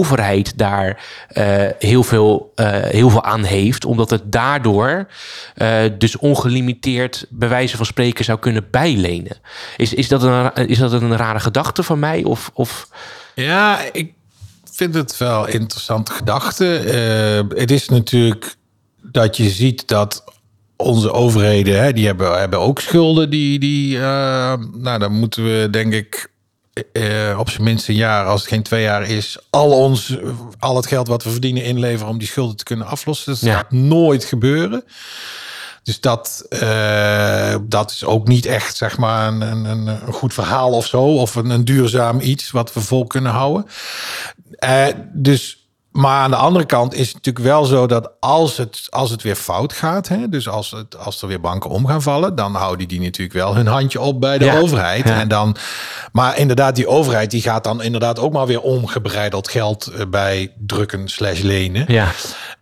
daar eh, heel, veel, eh, heel veel aan heeft, omdat het daardoor eh, dus ongelimiteerd bij wijze van spreken zou kunnen bijlenen. Is, is, dat, een, is dat een rare gedachte van mij? Of, of Ja, ik vind het wel interessante gedachte. Het is natuurlijk dat je ziet dat onze overheden, hè, die hebben, hebben ook schulden. Die, die, nou, dan moeten we denk ik eh, op zijn minst een jaar, als het geen twee jaar is, al ons, al het geld wat we verdienen inleveren om die schulden te kunnen aflossen. Dat Ja. gaat nooit gebeuren. Dus dat, eh, dat is ook niet echt zeg maar een, een, een een goed verhaal of zo. Of een, een duurzaam iets wat we vol kunnen houden. Eh, dus, maar aan de andere kant is het natuurlijk wel zo dat als het, als het weer fout gaat, hè, dus als, het, als er weer banken om gaan vallen, dan houden die natuurlijk wel hun handje op bij de Ja, overheid. ja. En dan, maar inderdaad, die overheid die gaat dan inderdaad ook maar weer ongebreideld geld eh, bij drukken slash lenen. ja,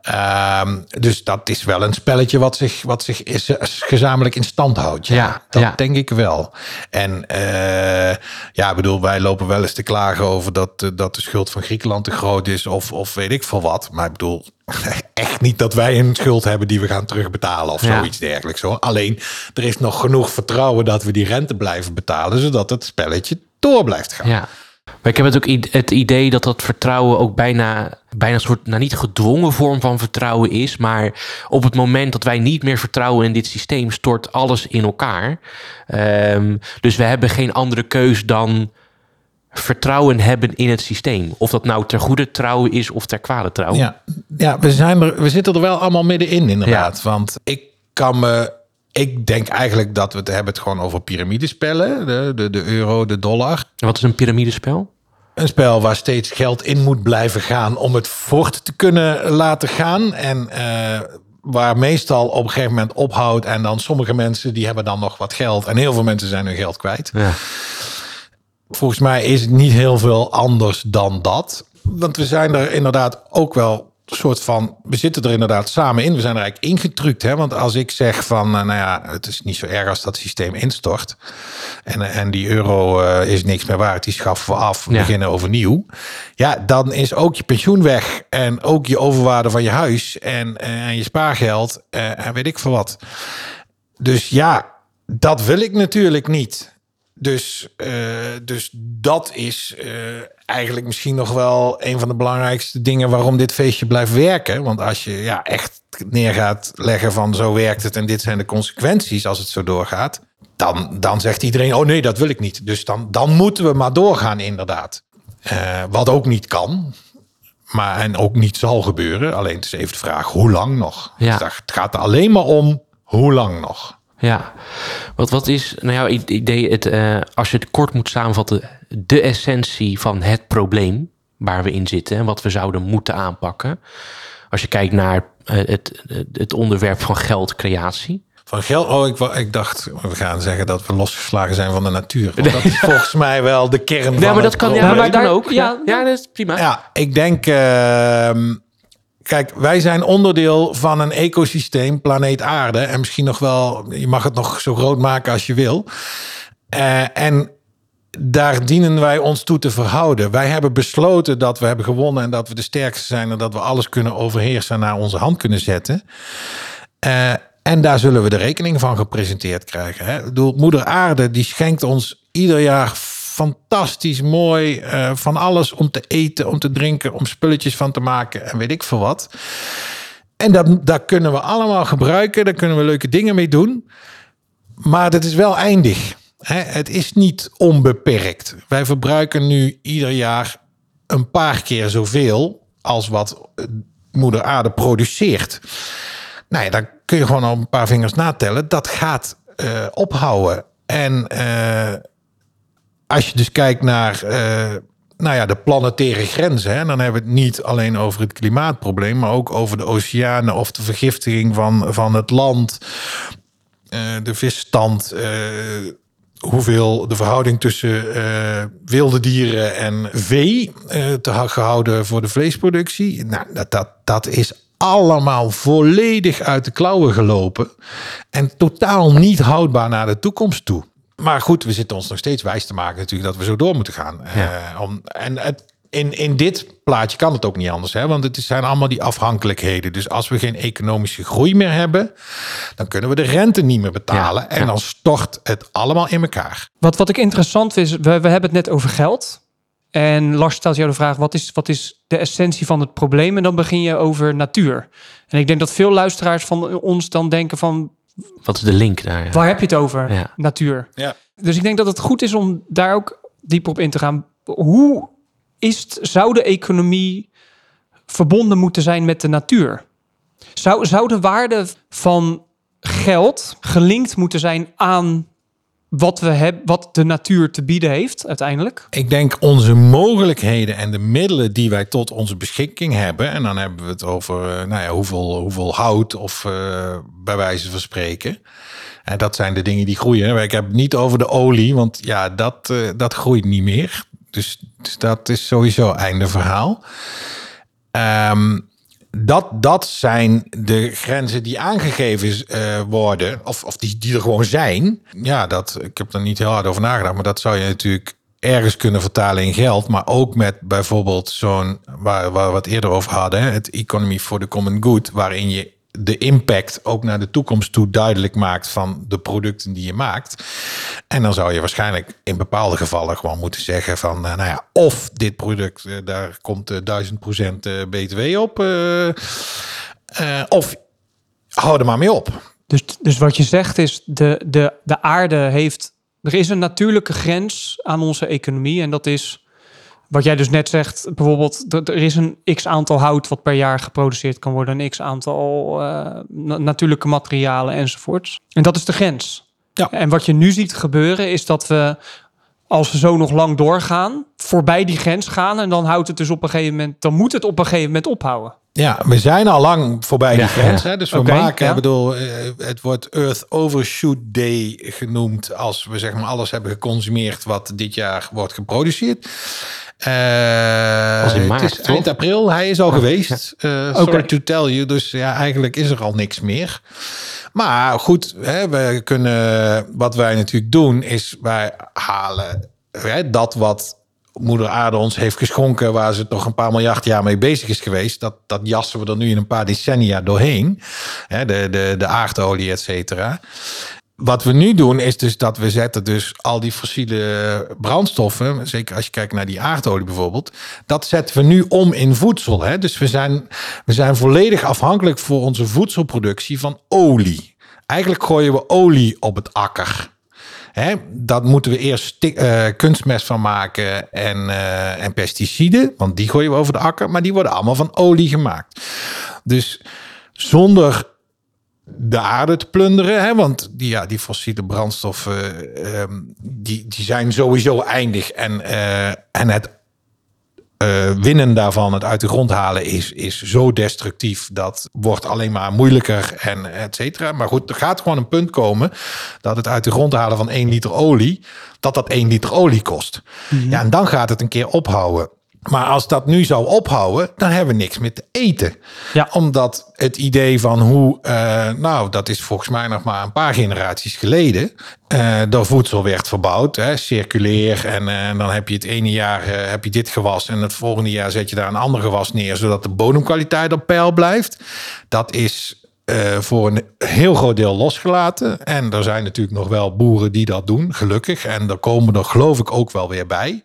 Ehm, dus dat is wel een spelletje wat zich, wat zich is, is gezamenlijk in stand houdt. Ja, Ja, dat ja. denk ik wel. En eh, ja, ik bedoel, wij lopen wel eens te klagen over dat, eh, dat de schuld van Griekenland te groot is of, of weet ik veel wat. Maar ik bedoel, echt niet dat wij een schuld hebben die we gaan terugbetalen of Ja. zoiets dergelijks. Hoor. Alleen, er is nog genoeg vertrouwen dat we die rente blijven betalen, zodat het spelletje door blijft gaan. Ja. Maar ik heb het ook i- het idee dat dat vertrouwen ook bijna, bijna een soort, nou niet gedwongen vorm van vertrouwen is. Maar op het moment dat wij niet meer vertrouwen in dit systeem, stort alles in elkaar. Ehm, dus we hebben geen andere keus dan vertrouwen hebben in het systeem. Of dat nou ter goede trouw is of ter kwade trouw. Ja, ja we, zijn er, we zitten er wel allemaal middenin inderdaad. Want ik kan me... Ik denk eigenlijk dat we het hebben het gewoon over piramidespellen. De, de, de euro, de dollar. En Wat is een piramidespel? Een spel waar steeds geld in moet blijven gaan om het voort te kunnen laten gaan. En eh, waar meestal op een gegeven moment ophoudt. En dan sommige mensen die hebben dan nog wat geld. En heel veel mensen zijn hun geld kwijt. Ja. Volgens mij is het niet heel veel anders dan dat. Want we zijn er inderdaad ook wel een soort van... We zitten er inderdaad samen in. We zijn er eigenlijk ingetrukt. Hè? Want als ik zeg van... eh, nou ja, het is niet zo erg als dat systeem instort. En, en die euro eh, is niks meer waard. Die schaffen we af. We Ja. beginnen overnieuw. Ja, dan is ook je pensioen weg. En ook je overwaarde van je huis. En, eh, en je spaargeld. eh, en weet ik veel wat. Dus ja, dat wil ik natuurlijk niet. Dus, eh, dus dat is eh, eigenlijk misschien nog wel een van de belangrijkste dingen waarom dit feestje blijft werken. Want als je ja, echt neer gaat leggen van zo werkt het en dit zijn de consequenties als het zo doorgaat. Dan, dan zegt iedereen, oh nee, dat wil ik niet. Dus dan, dan moeten we maar doorgaan inderdaad. Eh, wat ook niet kan. Maar en ook niet zal gebeuren. Alleen het is even de vraag, hoe lang nog? Ja. Dus Het gaat er alleen maar om, hoe lang nog? Ja, wat, wat is nou jouw idee, het, eh, als je het kort moet samenvatten, de essentie van het probleem waar we in zitten en wat we zouden moeten aanpakken? Als je kijkt naar eh, het, het onderwerp van geldcreatie. Van geld? Oh, ik, ik dacht, we gaan zeggen dat we losgeslagen zijn van de natuur. Want dat is volgens mij wel de kern van Ja, maar dat het kan, ja, maar maar dat kan daar- ook. ja. Ja, ja, dat is prima. Ja, ik denk... ehm, kijk, wij zijn onderdeel van een ecosysteem, planeet aarde. En misschien nog wel, je mag het nog zo groot maken als je wil. Eh, en daar dienen wij ons toe te verhouden. Wij hebben besloten dat we hebben gewonnen en dat we de sterkste zijn en dat we alles kunnen overheersen en naar onze hand kunnen zetten. Eh, en daar zullen we de rekening van gepresenteerd krijgen. Hè? Ik bedoel, Moeder Aarde die schenkt ons ieder jaar fantastisch mooi eh, van alles om te eten, om te drinken, om spulletjes van te maken en weet ik veel wat. En dat, kunnen we allemaal gebruiken, daar kunnen we leuke dingen mee doen. Maar dat is wel eindig. Hè, het is niet onbeperkt. Wij verbruiken nu ieder jaar een paar keer zoveel als wat eh, moeder aarde produceert. Nou ja, dan kun je gewoon op een paar vingers natellen. Dat gaat eh, ophouden. En als je dus kijkt naar eh, nou ja, de planetaire grenzen, hè, dan hebben we het niet alleen over het klimaatprobleem, maar ook over de oceanen of de vergiftiging van, van het land, eh, de visstand. eh, hoeveel de verhouding tussen wilde dieren en vee te gehouden voor de vleesproductie. Nou, dat, dat, dat is allemaal volledig uit de klauwen gelopen. En totaal niet houdbaar naar de toekomst toe. Maar goed, we zitten ons nog steeds wijs te maken natuurlijk dat we zo door moeten gaan. Eh, om, en het, in, in dit plaatje kan het ook niet anders, hè? want het zijn allemaal die afhankelijkheden. Dus als we geen economische groei meer hebben, dan kunnen we de rente niet meer betalen. Ja, en ja. dan stort het allemaal in elkaar. Wat, wat ik interessant is, we, we hebben het net over geld. En Lars stelt jou de vraag, wat is, wat is de essentie van het probleem? En dan begin je over natuur. En ik denk dat veel luisteraars van ons dan denken van, Wat is de link daar? ja? waar heb je het over? Ja. Natuur. Ja. Dus ik denk dat het goed is om daar ook dieper op in te gaan. Hoe is het, zou de economie verbonden moeten zijn met de natuur? Zou, zou de waarde van geld gelinkt moeten zijn aan wat, we hebben, wat de natuur te bieden heeft uiteindelijk? Ik denk onze mogelijkheden en de middelen die wij tot onze beschikking hebben. En dan hebben we het over eh, nou ja, hoeveel, hoeveel hout of eh, bij wijze van spreken. En dat zijn de dingen die groeien. Ik heb het niet over de olie, want ja, dat, eh, dat groeit niet meer. Dus, dus dat is sowieso einde verhaal. Ehm, dat, dat zijn de grenzen die aangegeven eh, worden, of, of die, die er gewoon zijn. Ja, dat, ik heb er niet heel hard over nagedacht, maar dat zou je natuurlijk ergens kunnen vertalen in geld. Maar ook met bijvoorbeeld zo'n, waar, waar we het eerder over hadden, het Economy for the Common Good, waarin je de impact ook naar de toekomst toe duidelijk maakt van de producten die je maakt. En dan zou je waarschijnlijk in bepaalde gevallen gewoon moeten zeggen van, eh, nou ja, of dit product, eh, daar komt eh, 1000 procent eh, BTW op, of hou er maar mee op. Dus, dus wat je zegt is, de, de, de aarde heeft... Er is een natuurlijke grens aan onze economie. En dat is, wat jij dus net zegt, bijvoorbeeld... dat Er is een x-aantal hout wat per jaar geproduceerd kan worden. Een x-aantal eh, na- natuurlijke materialen enzovoorts. En dat is de grens. Ja. En wat je nu ziet gebeuren is dat we... Als we zo nog lang doorgaan, voorbij die grens gaan. En dan houdt het dus op een gegeven moment. Dan moet het op een gegeven moment ophouden. Ja, we zijn al lang voorbij die Ja, grens. ja. Hè? Dus we maken, ja. ik bedoel, eh, het wordt Earth Overshoot Day genoemd als we zeg maar alles hebben geconsumeerd wat dit jaar wordt geproduceerd. Was in maart, het is eind toch? april, hij is al geweest. Eh, sorry to tell you. Dus ja, eigenlijk is er al niks meer. Maar goed, hè, we kunnen, wat wij natuurlijk doen, is wij halen hè, dat wat moeder aarde ons heeft geschonken, waar ze toch een paar miljard jaar mee bezig is geweest, dat, dat jassen we er nu in een paar decennia doorheen. Hè, de, de, de aardolie, et cetera. Wat we nu doen is dus dat we zetten dus al die fossiele brandstoffen, zeker als je kijkt naar die aardolie bijvoorbeeld, dat zetten we nu om in voedsel. Hè? Dus we zijn, we zijn volledig afhankelijk voor onze voedselproductie van olie. Eigenlijk gooien we olie op het akker. Hè, dat moeten we eerst eh, kunstmest van maken en, eh, en pesticiden, want die gooien we over de akker, maar die worden allemaal van olie gemaakt. Dus zonder de aarde te plunderen, hè, want die, ja, die fossiele brandstoffen ehm, die, die zijn sowieso eindig en, eh, en het eh, winnen daarvan, het uit de grond halen, is, is zo destructief. Dat wordt alleen maar moeilijker en et cetera. Maar goed, er gaat gewoon een punt komen dat het uit de grond halen van 1 liter olie, dat dat 1 liter olie kost. Ja, en dan gaat het een keer ophouden. Maar als dat nu zou ophouden, dan hebben we niks meer te eten. Ja. Omdat het idee van hoe, eh, nou, dat is volgens mij nog maar een paar generaties geleden, eh door voedsel werd verbouwd, hè, circuleer. En eh, dan heb je het ene jaar heb je dit gewas en het volgende jaar zet je daar een ander gewas neer, zodat de bodemkwaliteit op peil blijft. Dat is voor een heel groot deel losgelaten. En er zijn natuurlijk nog wel boeren die dat doen, gelukkig. En er komen er geloof ik ook wel weer bij.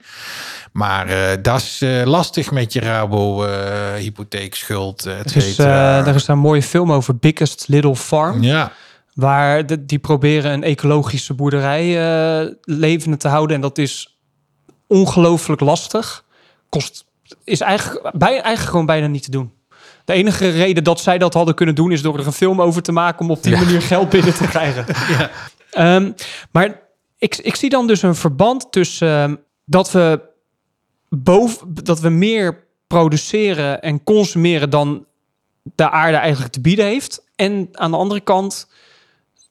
Maar eh, dat is eh, lastig met je Rabo eh hypotheekschuld, et Er is, cetera. er is daar een mooie film over, Biggest Little Farm. ja, Waar de, die proberen een ecologische boerderij uh, levende te houden. En dat is ongelooflijk lastig. Kost, is eigenlijk, bij, eigenlijk gewoon bijna niet te doen. De enige reden dat zij dat hadden kunnen doen... is door er een film over te maken... om op die manier geld binnen te krijgen. ja. Um, maar ik, ik zie dan dus een verband tussen... Uh, dat we boven, dat we meer produceren en consumeren dan de aarde eigenlijk te bieden heeft. En aan de andere kant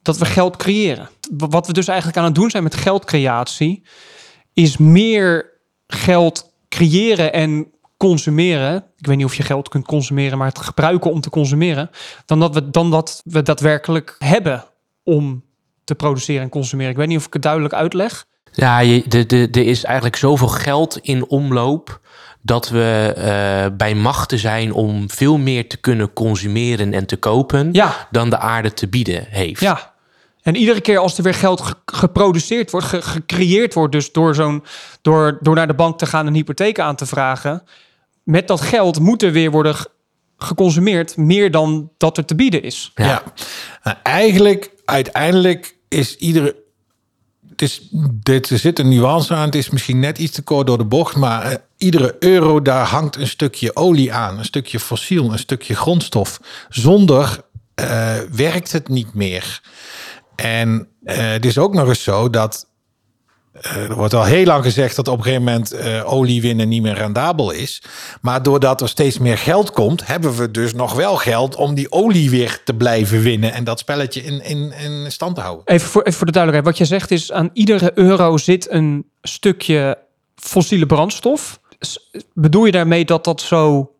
dat we geld creëren. Wat we dus eigenlijk aan het doen zijn met geldcreatie, is meer geld creëren en consumeren. Ik weet niet of je geld kunt consumeren, maar het gebruiken om te consumeren, dan dat we, dan dat we daadwerkelijk hebben om te produceren en consumeren. Ik weet niet of ik het duidelijk uitleg. Ja, er is eigenlijk zoveel geld in omloop dat we uh, bij machten zijn om veel meer te kunnen consumeren en te kopen ja. dan de aarde te bieden heeft. Ja. En iedere keer als er weer geld geproduceerd wordt, gecreëerd wordt, dus door, zo'n, door, door naar de bank te gaan en hypotheek aan te vragen, met dat geld moet er weer worden geconsumeerd, meer dan dat er te bieden is. Ja, ja. Nou, eigenlijk, uiteindelijk is iedere dit, er zit een nuance aan. Het is misschien net iets te kort door de bocht. Maar eh, iedere euro, daar hangt een stukje olie aan. Een stukje fossiel, een stukje grondstof. Zonder uh, werkt het niet meer. En uh, het is ook nog eens zo dat er wordt al heel lang gezegd dat op een gegeven moment uh, olie winnen niet meer rendabel is. Maar doordat er steeds meer geld komt, hebben we dus nog wel geld om die olie weer te blijven winnen en dat spelletje in, in, in stand te houden. Even voor, even voor de duidelijkheid, wat je zegt is aan iedere euro zit een stukje fossiele brandstof. Bedoel je daarmee dat dat zo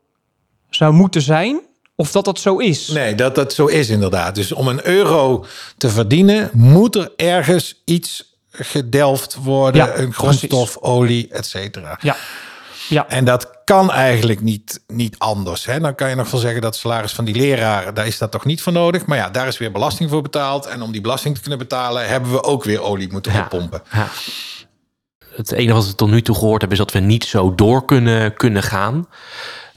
zou moeten zijn? Of dat dat zo is? Nee, dat dat zo is inderdaad. Dus om een euro te verdienen, moet er ergens iets gedelft worden, een grondstof, olie, et cetera. Ja. Ja. En dat kan eigenlijk niet, niet anders. Hè? Dan kan je nog wel zeggen dat salaris van die leraar, daar is dat toch niet voor nodig. Maar ja, daar is weer belasting voor betaald. En om die belasting te kunnen betalen, hebben we ook weer olie moeten ja. oppompen. Ja. Het enige wat we tot nu toe gehoord hebben, is dat we niet zo door kunnen, kunnen gaan.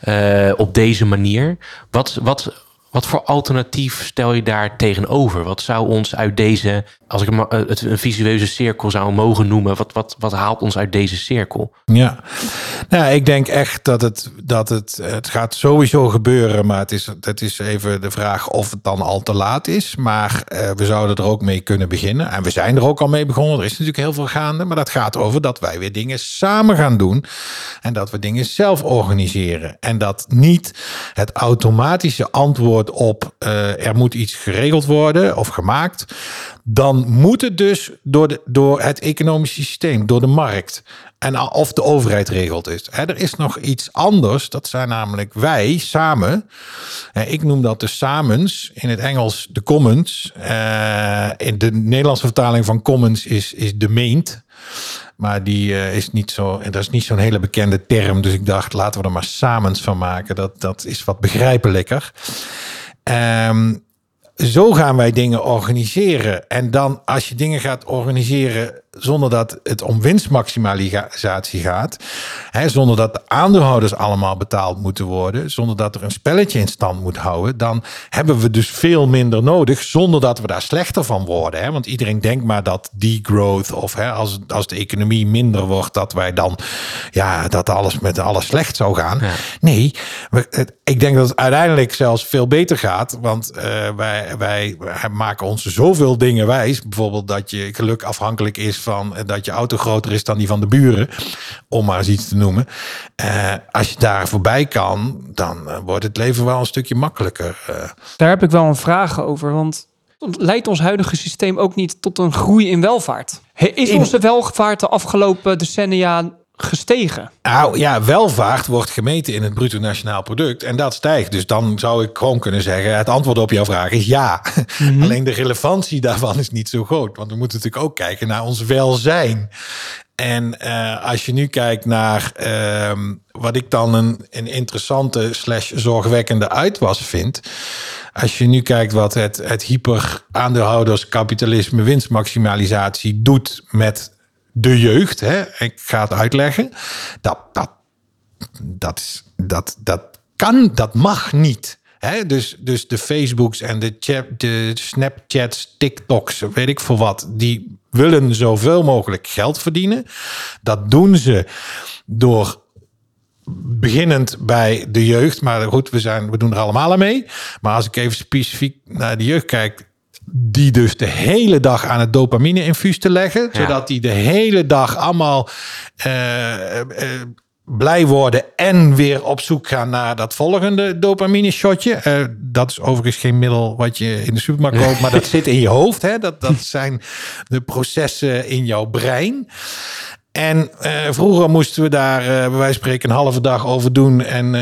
Uh, op deze manier. Wat, wat, wat voor alternatief stel je daar tegenover? Wat zou ons uit deze, als ik het een visueuze cirkel zou mogen noemen, wat, wat, wat haalt ons uit deze cirkel? Ja, nou, ik denk echt dat het, dat het, het gaat sowieso gebeuren, maar het is, het is even de vraag of het dan al te laat is. Maar uh, we zouden er ook mee kunnen beginnen. En we zijn er ook al mee begonnen. Er is natuurlijk heel veel gaande, maar dat gaat over dat wij weer dingen samen gaan doen en dat we dingen zelf organiseren. En dat niet het automatische antwoord op uh, er moet iets geregeld worden of gemaakt, dan moet het dus door, de, door het economische systeem, door de markt. En of de overheid regelt is. er is nog iets anders. Dat zijn namelijk wij samen. Ik noem dat de samens. In het Engels de commons. Uh, in de Nederlandse vertaling van commons is, is de meent. Maar die uh, is niet zo, dat is niet zo'n hele bekende term. Dus ik dacht, laten we er maar samens van maken. Dat, dat is wat begrijpelijker. Um, zo gaan wij dingen organiseren. En dan als je dingen gaat organiseren zonder dat het om winstmaximalisatie gaat, hè, zonder dat de aandeelhouders allemaal betaald moeten worden, zonder dat er een spelletje in stand moet houden, dan hebben we dus veel minder nodig, zonder dat we daar slechter van worden. Hè. Want iedereen denkt maar dat degrowth of hè, als, als de economie minder wordt, dat wij dan ja, dat alles met alles slecht zou gaan. Nee, ik denk dat het uiteindelijk zelfs veel beter gaat, want uh, wij, wij, wij maken ons zoveel dingen wijs, bijvoorbeeld dat je geluk afhankelijk is van dat je auto groter is dan die van de buren, om maar eens iets te noemen. Uh, als je daar voorbij kan, dan uh, wordt het leven wel een stukje makkelijker. Uh. Daar heb ik wel een vraag over, want leidt ons huidige systeem ook niet tot een groei in welvaart? Is onze welvaart de afgelopen decennia gestegen? Nou ja, welvaart wordt gemeten in het bruto nationaal product en dat stijgt. Dus dan zou ik gewoon kunnen zeggen, het antwoord op jouw vraag is ja. Mhm. Alleen de relevantie daarvan is niet zo groot. Want we moeten natuurlijk ook kijken naar ons welzijn. En uh, als je nu kijkt naar uh, wat ik dan een, een interessante slash zorgwekkende uitwas vind. Als je nu kijkt wat het, het hyper aandeelhouderskapitalisme winstmaximalisatie doet met de jeugd, hè, ik ga het uitleggen, dat, dat, dat, dat, dat kan, dat mag niet. Dus, dus de Facebooks en de, chat, de Snapchats, TikToks, weet ik veel wat, die willen zoveel mogelijk geld verdienen. Dat doen ze door beginnend bij de jeugd. Maar goed, we, zijn, we doen er allemaal aan mee. Maar als ik even specifiek naar de jeugd kijk, die dus de hele dag aan het dopamine-infuus te leggen. Ja. Zodat die de hele dag allemaal eh, eh, blij worden en weer op zoek gaan naar dat volgende dopamine-shotje. Eh, dat is overigens geen middel wat je in de supermarkt koopt, maar dat zit in je hoofd. Hè? Dat, dat zijn de processen in jouw brein. En vroeger moesten we daar eh, bij wijze van spreken een halve dag over doen en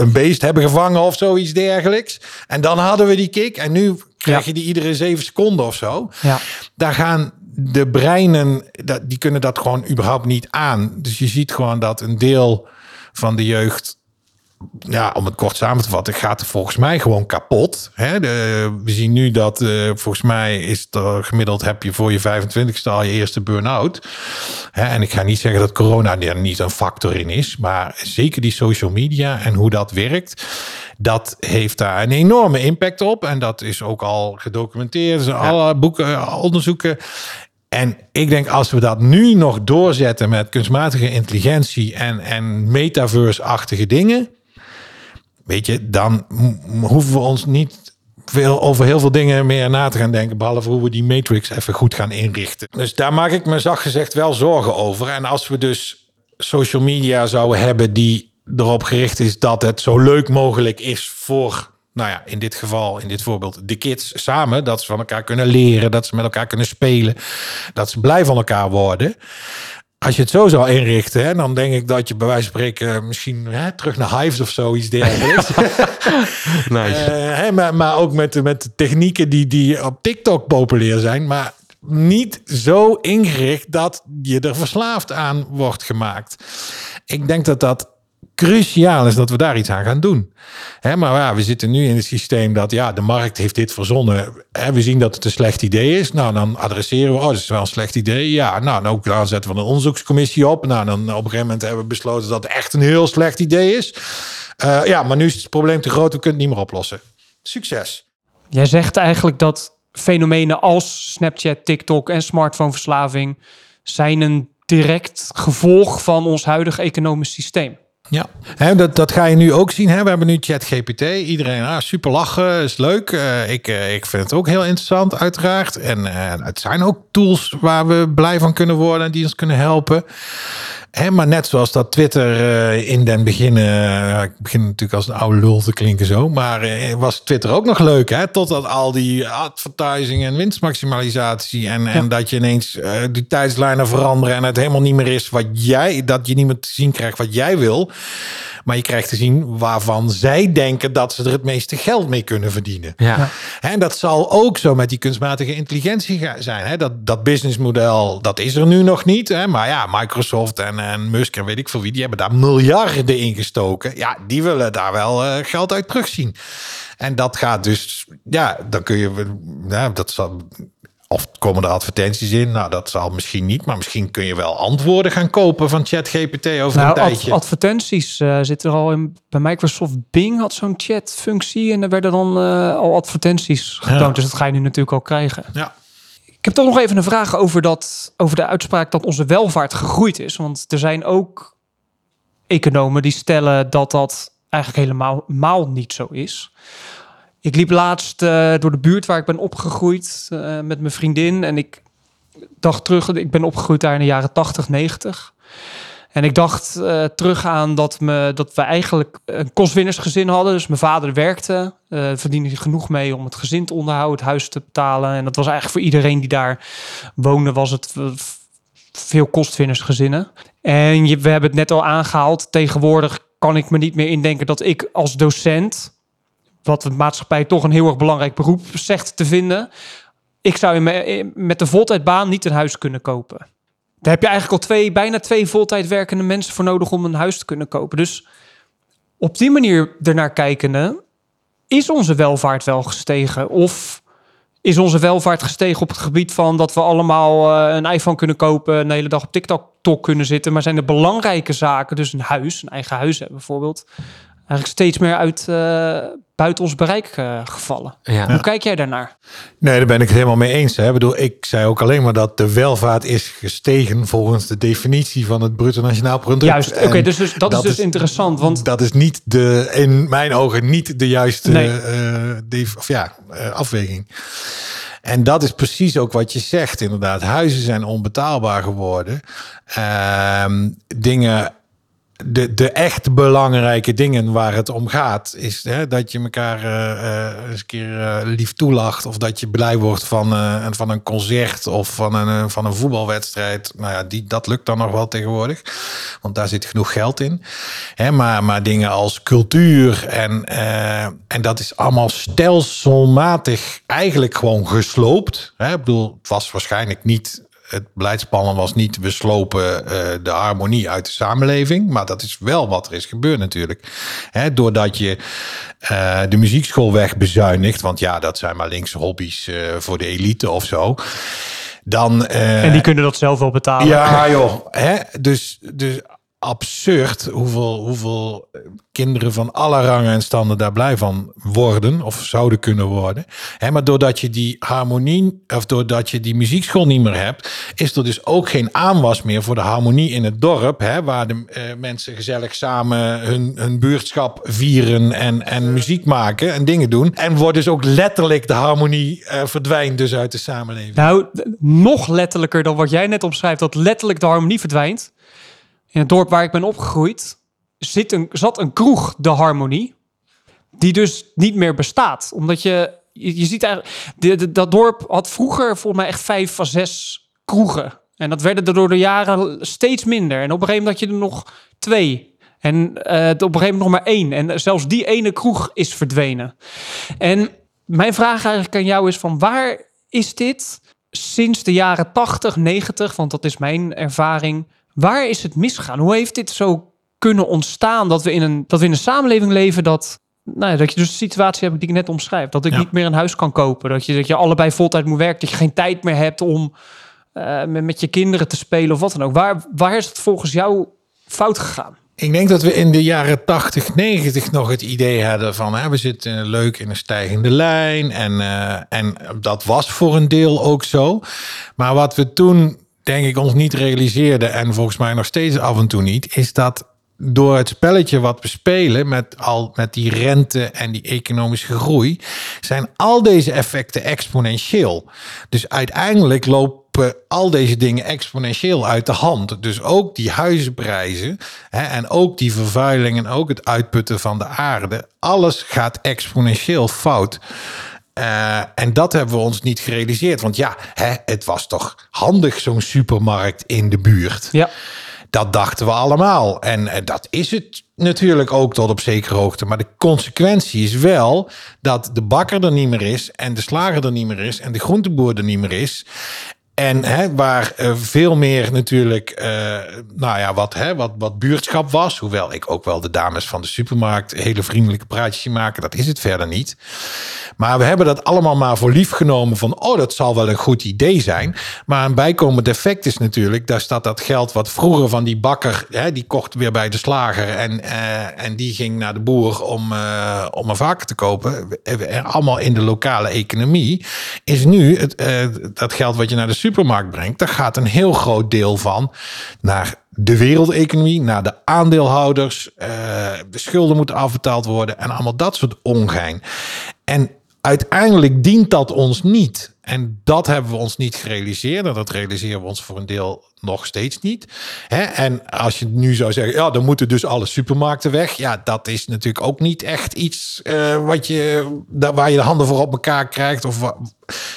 een beest hebben gevangen of zoiets dergelijks. En dan hadden we die kick. En nu krijg je die iedere zeven seconden of zo. Ja. Daar gaan de breinen, die kunnen dat gewoon überhaupt niet aan. Dus je ziet gewoon dat een deel van de jeugd ja, om het kort samen te vatten, gaat er volgens mij gewoon kapot. Hè? De, we zien nu dat eh, volgens mij is het er gemiddeld heb je voor je 25ste al je eerste burn-out. Hè? En ik ga niet zeggen dat corona er niet een factor in is, maar zeker die social media en hoe dat werkt. Dat heeft daar een enorme impact op. En dat is ook al gedocumenteerd. Er zijn alle boeken, eh, onderzoeken. En ik denk als we dat nu nog doorzetten met kunstmatige intelligentie en, en metaverse-achtige dingen. Weet je, dan hoeven we ons niet veel, over heel veel dingen meer na te gaan denken. Behalve hoe we die matrix even goed gaan inrichten. Dus daar maak ik me zacht gezegd wel zorgen over. En als we dus social media zouden hebben die erop gericht is dat het zo leuk mogelijk is voor, nou ja, in dit geval, in dit voorbeeld, de kids samen. Dat ze van elkaar kunnen leren, dat ze met elkaar kunnen spelen, dat ze blij van elkaar worden. Als je het zo zou inrichten, hè, dan denk ik dat je bij wijze van spreken misschien hè, terug naar Hives of zoiets dergelijks. Nice. Eh, hè, maar, maar ook met, de- met technieken die, die op TikTok populair zijn. Maar niet zo ingericht dat je er verslaafd aan wordt gemaakt. Ik denk dat dat cruciaal is dat we daar iets aan gaan doen. Hè, maar ja, we zitten nu in het systeem dat ja, de markt heeft dit verzonnen. Hè, we zien dat het een slecht idee is. Nou, dan adresseren we, oh, dat is wel een slecht idee. Ja, nou, dan ook dan zetten we een onderzoekscommissie op. Nou, dan op een gegeven moment hebben we besloten dat het echt een heel slecht idee is. Eh, ja, maar nu is het probleem te groot, we kunnen het niet meer oplossen. Succes. Jij zegt eigenlijk dat fenomenen als Snapchat, TikTok en smartphoneverslaving zijn een direct gevolg van ons huidige economisch systeem. Ja, dat, dat ga je nu ook zien. Hè? We hebben nu ChatGPT. Iedereen, ah, super lachen, is leuk. Eh, ik, eh, ik vind het ook heel interessant, uiteraard. En eh, het zijn ook tools waar we blij van kunnen worden en die ons kunnen helpen. Hè, maar net zoals dat Twitter eh, in den begin, eh, ik begin natuurlijk als een oude lul te klinken zo, maar eh, was Twitter ook nog leuk, hè? Totdat al die advertising en winstmaximalisatie en, en dat je ineens die tijdslijnen veranderen en het helemaal niet meer is wat jij, dat je niet meer te zien krijgt wat jij wil. Maar je krijgt te zien waarvan zij denken dat ze er het meeste geld mee kunnen verdienen. Ja. Hè, En dat zal ook zo met die kunstmatige intelligentie zijn. Hè? Dat, dat businessmodel, dat is er nu nog niet. Hè? Maar ja, Microsoft en, en Musk en weet ik veel wie, die hebben daar miljarden in gestoken. Ja, die willen daar wel eh, geld uit terugzien. En dat gaat dus, ja, dan kun je, ja, dat zal, of komen er advertenties in? Nou, dat zal misschien niet, maar misschien kun je wel antwoorden gaan kopen van ChatGPT over een Nou, ad- tijdje. advertenties eh, zitten er al in. Bij Microsoft Bing had zo'n chatfunctie en er werden dan eh, al advertenties getoond. Ja. Dus dat ga je nu natuurlijk al krijgen. ja. Ik heb toch nog even een vraag over, dat, over de uitspraak dat onze welvaart gegroeid is. Want er zijn ook economen die stellen dat dat eigenlijk helemaal maal niet zo is. Ik liep laatst eh, door de buurt waar ik ben opgegroeid eh, met mijn vriendin. En ik dacht terug, ik ben opgegroeid daar in de jaren 80, 90. En ik dacht eh, terug aan dat, me, dat we eigenlijk een kostwinnersgezin hadden. Dus mijn vader werkte, verdiende genoeg mee om het gezin te onderhouden, het huis te betalen. En dat was eigenlijk voor iedereen die daar woonde, was het veel kostwinnersgezinnen. En we hebben het net al aangehaald. Tegenwoordig kan ik me niet meer indenken dat ik als docent, wat de maatschappij toch een heel erg belangrijk beroep zegt te vinden, ik zou met de voltijdbaan niet een huis kunnen kopen. Daar heb je eigenlijk al twee, bijna twee voltijd werkende mensen voor nodig om een huis te kunnen kopen. Dus op die manier ernaar kijkende, is onze welvaart wel gestegen? Of is onze welvaart gestegen op het gebied van dat we allemaal eh, een iPhone kunnen kopen, een hele dag op TikTok kunnen zitten, maar zijn er belangrijke zaken, dus een huis, een eigen huis hebben bijvoorbeeld, eigenlijk steeds meer uit uh, buiten ons bereik uh, gevallen. Ja. Hoe kijk jij daarnaar? Nee, daar ben ik het helemaal mee eens. Hè. Ik bedoel, ik zei ook alleen maar dat de welvaart is gestegen volgens de definitie van het bruto nationaal product. Juist, oké, dus, dus, dat, dat, is dus interessant. Want dat is niet de, in mijn ogen, niet de juiste Nee. uh, of ja, afweging. En dat is precies ook wat je zegt, inderdaad. Huizen zijn onbetaalbaar geworden. Uh, dingen de, de echt belangrijke dingen waar het om gaat, is hè, dat je elkaar uh, eens een keer uh, lief toelacht. Of dat je blij wordt van, van een concert of van een, van een voetbalwedstrijd. Nou ja, die, dat lukt dan nog wel tegenwoordig. Want daar zit genoeg geld in. Hè, maar, maar dingen als cultuur en, en dat is allemaal stelselmatig eigenlijk gewoon gesloopt. Hè. Ik bedoel, het was waarschijnlijk niet het beleidsplannen was niet we slopen uh, de harmonie uit de samenleving. Maar dat is wel wat er is gebeurd natuurlijk. Hè, doordat je uh, de muziekschool wegbezuinigt. Want ja, dat zijn maar linkse hobby's uh, voor de elite of zo. Dan, en die kunnen dat zelf wel betalen. Ja joh. Hè, dus, dus absurd hoeveel, hoeveel kinderen van alle rangen en standen daar blij van worden of zouden kunnen worden. Maar doordat je die harmonie of doordat je die muziekschool niet meer hebt, is er dus ook geen aanwas meer voor de harmonie in het dorp, waar de uh, mensen gezellig samen hun, hun buurtschap vieren en, en muziek maken en dingen doen. En wordt dus ook letterlijk de harmonie uh, verdwijnt dus uit de samenleving. Nou, nog letterlijker dan wat jij net omschrijft, dat letterlijk de harmonie verdwijnt. In het dorp waar ik ben opgegroeid zit een, zat een kroeg, de Harmonie, die dus niet meer bestaat. Omdat je, je, ziet eigenlijk, de, dat dorp had vroeger volgens mij echt vijf van zes kroegen. En dat werden er door de jaren steeds minder. En op een gegeven moment had je er nog twee. En uh, op een gegeven moment nog maar één. En zelfs die ene kroeg is verdwenen. En mijn vraag eigenlijk aan jou is van waar is dit sinds de jaren 80, 90, want dat is mijn ervaring, Waar is het misgegaan? Hoe heeft dit zo kunnen ontstaan dat we in een, dat we in een samenleving leven dat, nou ja, dat je dus de situatie hebt die ik net omschrijf. Dat ik Ja. niet meer een huis kan kopen. Dat je, dat je allebei voltijd moet werken. Dat je geen tijd meer hebt om eh, met, met je kinderen te spelen of wat dan ook. Waar, waar is het volgens jou fout gegaan? Ik denk dat we in de jaren 80, 90 nog het idee hadden van hè, we zitten leuk in een stijgende lijn. En, eh, en dat was voor een deel ook zo. Maar wat we toen denk ik ons niet realiseerden en volgens mij nog steeds af en toe niet, is dat door het spelletje wat we spelen met, al, met die rente en die economische groei, zijn al deze effecten exponentieel. Dus uiteindelijk lopen al deze dingen exponentieel uit de hand. Dus ook die huizenprijzen hè, en ook die vervuiling en ook het uitputten van de aarde, alles gaat exponentieel fout. Uh, en dat hebben we ons niet gerealiseerd. Want ja, hè, het was toch handig zo'n supermarkt in de buurt. Ja. Dat dachten we allemaal. En uh, dat is het natuurlijk ook tot op zekere hoogte. Maar de consequentie is wel dat de bakker er niet meer is... en de slager er niet meer is en de groenteboer er niet meer is... En hè, waar uh, veel meer natuurlijk, uh, nou ja, wat, hè, wat, wat buurtschap was. Hoewel ik ook wel de dames van de supermarkt hele vriendelijke praatjes zie maken. Dat is het verder niet. Maar we hebben dat allemaal maar voor lief genomen van, oh, dat zal wel een goed idee zijn. Maar een bijkomend effect is natuurlijk, daar staat dat geld wat vroeger van die bakker, hè, die kocht weer bij de slager en, uh, en die ging naar de boer om, om een varken te kopen. Allemaal in de lokale economie. Is nu het, dat geld wat je naar de supermarkt brengt, daar gaat een heel groot deel van naar de wereldeconomie, naar de aandeelhouders. Uh, de schulden moeten afbetaald worden en allemaal dat soort ongein. En uiteindelijk dient dat ons niet. En dat hebben we ons niet gerealiseerd. En dat realiseren we ons voor een deel nog steeds niet. Hè? En als je nu zou zeggen, ja, dan moeten dus alle supermarkten weg. Ja, dat is natuurlijk ook niet echt iets uh, wat je, waar je de handen voor op elkaar krijgt. Of,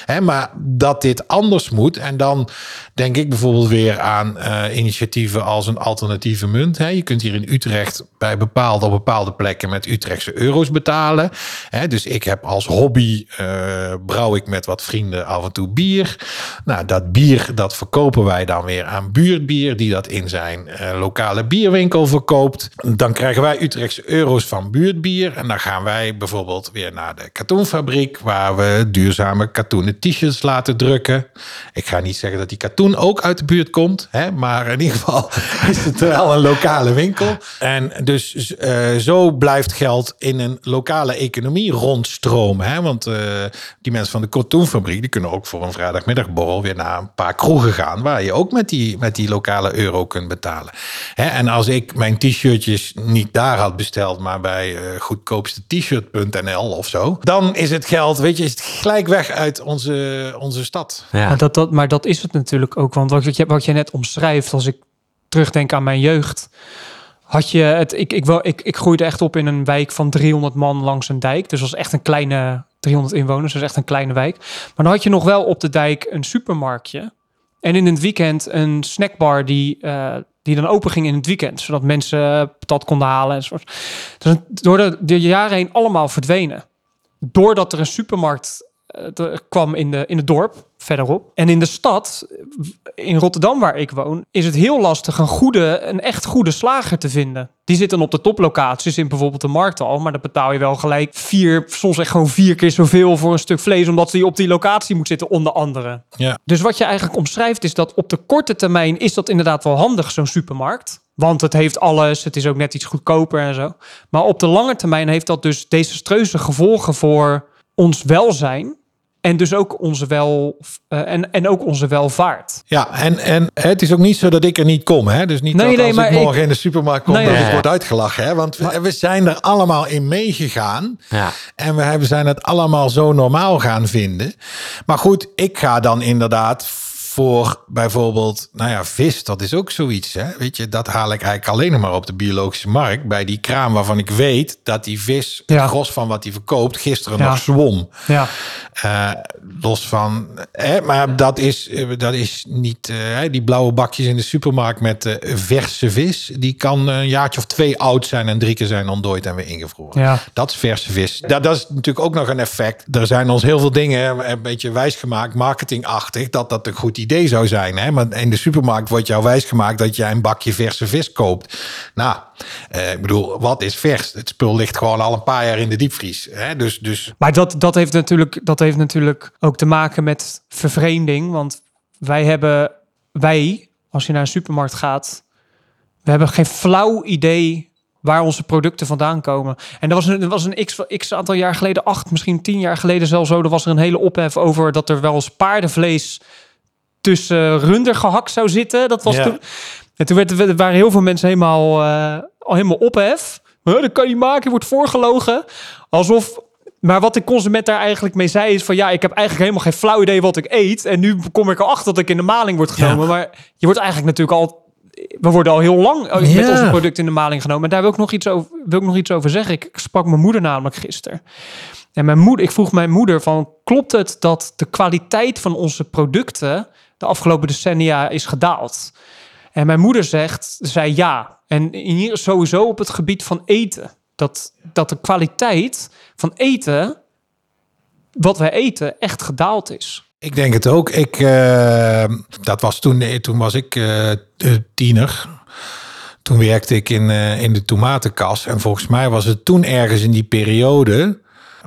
hè? Maar dat dit anders moet. En dan denk ik bijvoorbeeld weer aan uh, initiatieven als een alternatieve munt. Hè? Je kunt hier in Utrecht bij bepaalde, op bepaalde plekken met Utrechtse euro's betalen. Hè? Dus ik heb als hobby, uh, brouw ik met wat vrienden af en toe bier. Nou, dat bier, dat verkopen wij dan weer aan aan buurtbier die dat in zijn eh, lokale bierwinkel verkoopt. Dan krijgen wij Utrechtse euro's van buurtbier. En dan gaan wij bijvoorbeeld weer naar de katoenfabriek waar we duurzame katoenen t-shirts laten drukken. Ik ga niet zeggen dat die katoen ook uit de buurt komt, hè, maar in ieder geval is het wel een lokale winkel. En dus eh, zo blijft geld in een lokale economie rondstromen. Hè? Want uh, die mensen van de katoenfabriek die kunnen ook voor een vrijdagmiddagborrel weer naar een paar kroegen gaan waar je ook met die, met die lokale euro kunt betalen. Hè? En als ik mijn t-shirtjes niet daar had besteld, maar bij uh, goedkoopste t-shirt.nl of zo, dan is het geld, weet je, is het gelijk weg uit onze, onze stad. Ja. Maar, dat, dat, maar dat is het natuurlijk ook. Want wat je, wat je net omschrijft, als ik terugdenk aan mijn jeugd had je het, ik, ik, wel, ik, ik groeide echt op in een wijk van 300 man langs een dijk. Dus was echt een kleine 300 inwoners, dus echt een kleine wijk. Maar dan had je nog wel op de dijk een supermarktje. En in het weekend een snackbar die, uh, die dan open ging in het weekend. Zodat mensen patat konden halen. Enzovoort. Dus door de, de jaren heen allemaal verdwenen. Doordat er een supermarkt uh, kwam in, de, in het dorp, verderop. En in de stad, in Rotterdam waar ik woon, is het heel lastig een goede, een echt goede slager te vinden. Die zitten op de toplocaties in bijvoorbeeld de markt al, maar dan betaal je wel gelijk vier, soms echt gewoon vier keer zoveel voor een stuk vlees, omdat die op die locatie moet zitten, onder andere. Ja. Dus wat je eigenlijk omschrijft is dat op de korte termijn is dat inderdaad wel handig, zo'n supermarkt. Want het heeft alles, het is ook net iets goedkoper en zo. Maar op de lange termijn heeft dat dus desastreuze gevolgen voor ons welzijn. En dus ook onze wel uh, en, en ook onze welvaart. Ja, en, en het is ook niet zo dat ik er niet kom. Hè? Dus niet nee, dat nee, als maar ik morgen in de supermarkt kom, nee, dat ja. ik word uitgelachen. Hè? Want maar, we zijn er allemaal in meegegaan. Ja. En we hebben, zijn het allemaal zo normaal gaan vinden. Maar goed, ik ga dan inderdaad voor bijvoorbeeld, nou ja, vis, dat is ook zoiets. Hè? Weet je, dat haal ik eigenlijk alleen nog maar op de biologische markt. Bij die kraam waarvan ik weet dat die vis, ja. het gros van wat hij verkoopt, gisteren ja. nog zwom. Ja. Uh, los van, hè, maar dat is, dat is niet, uh, die blauwe bakjes in de supermarkt met uh, verse vis. Die kan een jaartje of twee oud zijn en drie keer zijn ontdooid en weer ingevroren. Ja. Dat is verse vis. Dat, dat is natuurlijk ook nog een effect. Er zijn ons heel veel dingen een beetje wijsgemaakt, marketingachtig, dat dat een goed idee idee zou zijn. Hè? Maar in de supermarkt wordt jou wijsgemaakt dat jij een bakje verse vis koopt. Nou, eh, ik bedoel, wat is vers? Het spul ligt gewoon al een paar jaar in de diepvries. Hè? Dus, dus... Maar dat, dat, heeft natuurlijk, dat heeft natuurlijk ook te maken met vervreemding. Want wij hebben, wij, als je naar een supermarkt gaat, we hebben geen flauw idee waar onze producten vandaan komen. En dat was een, dat was een x, x aantal jaar geleden, acht, misschien tien jaar geleden zelfs zo. Er was er een hele ophef over dat er wel eens paardenvlees tussen runder gehakt zou zitten. Dat was Ja. toen. En toen werd, er waren heel veel mensen helemaal, eh, al helemaal ophef. Huh, dat kan je maken, je wordt voorgelogen. Alsof. Maar wat de consument daar eigenlijk mee zei is van ja, ik heb eigenlijk helemaal geen flauw idee wat ik eet. En nu kom ik erachter dat ik in de maling word genomen. Maar je wordt eigenlijk natuurlijk al. We worden al heel lang met Ja. onze producten in de maling genomen. En daar wil ik nog iets over, wil ik nog iets over zeggen. Ik sprak mijn moeder namelijk gisteren. En mijn moeder, ik vroeg mijn moeder van, klopt het dat de kwaliteit van onze producten de afgelopen decennia is gedaald? En mijn moeder zegt, zei ja. En hier sowieso op het gebied van eten. Dat, dat de kwaliteit van eten, wat wij eten, echt gedaald is. Ik denk het ook. Ik, eh, dat was toen, nee, toen was ik eh, eh, tiener. Toen werkte ik in, eh, in de tomatenkas. En volgens mij was het toen ergens in die periode.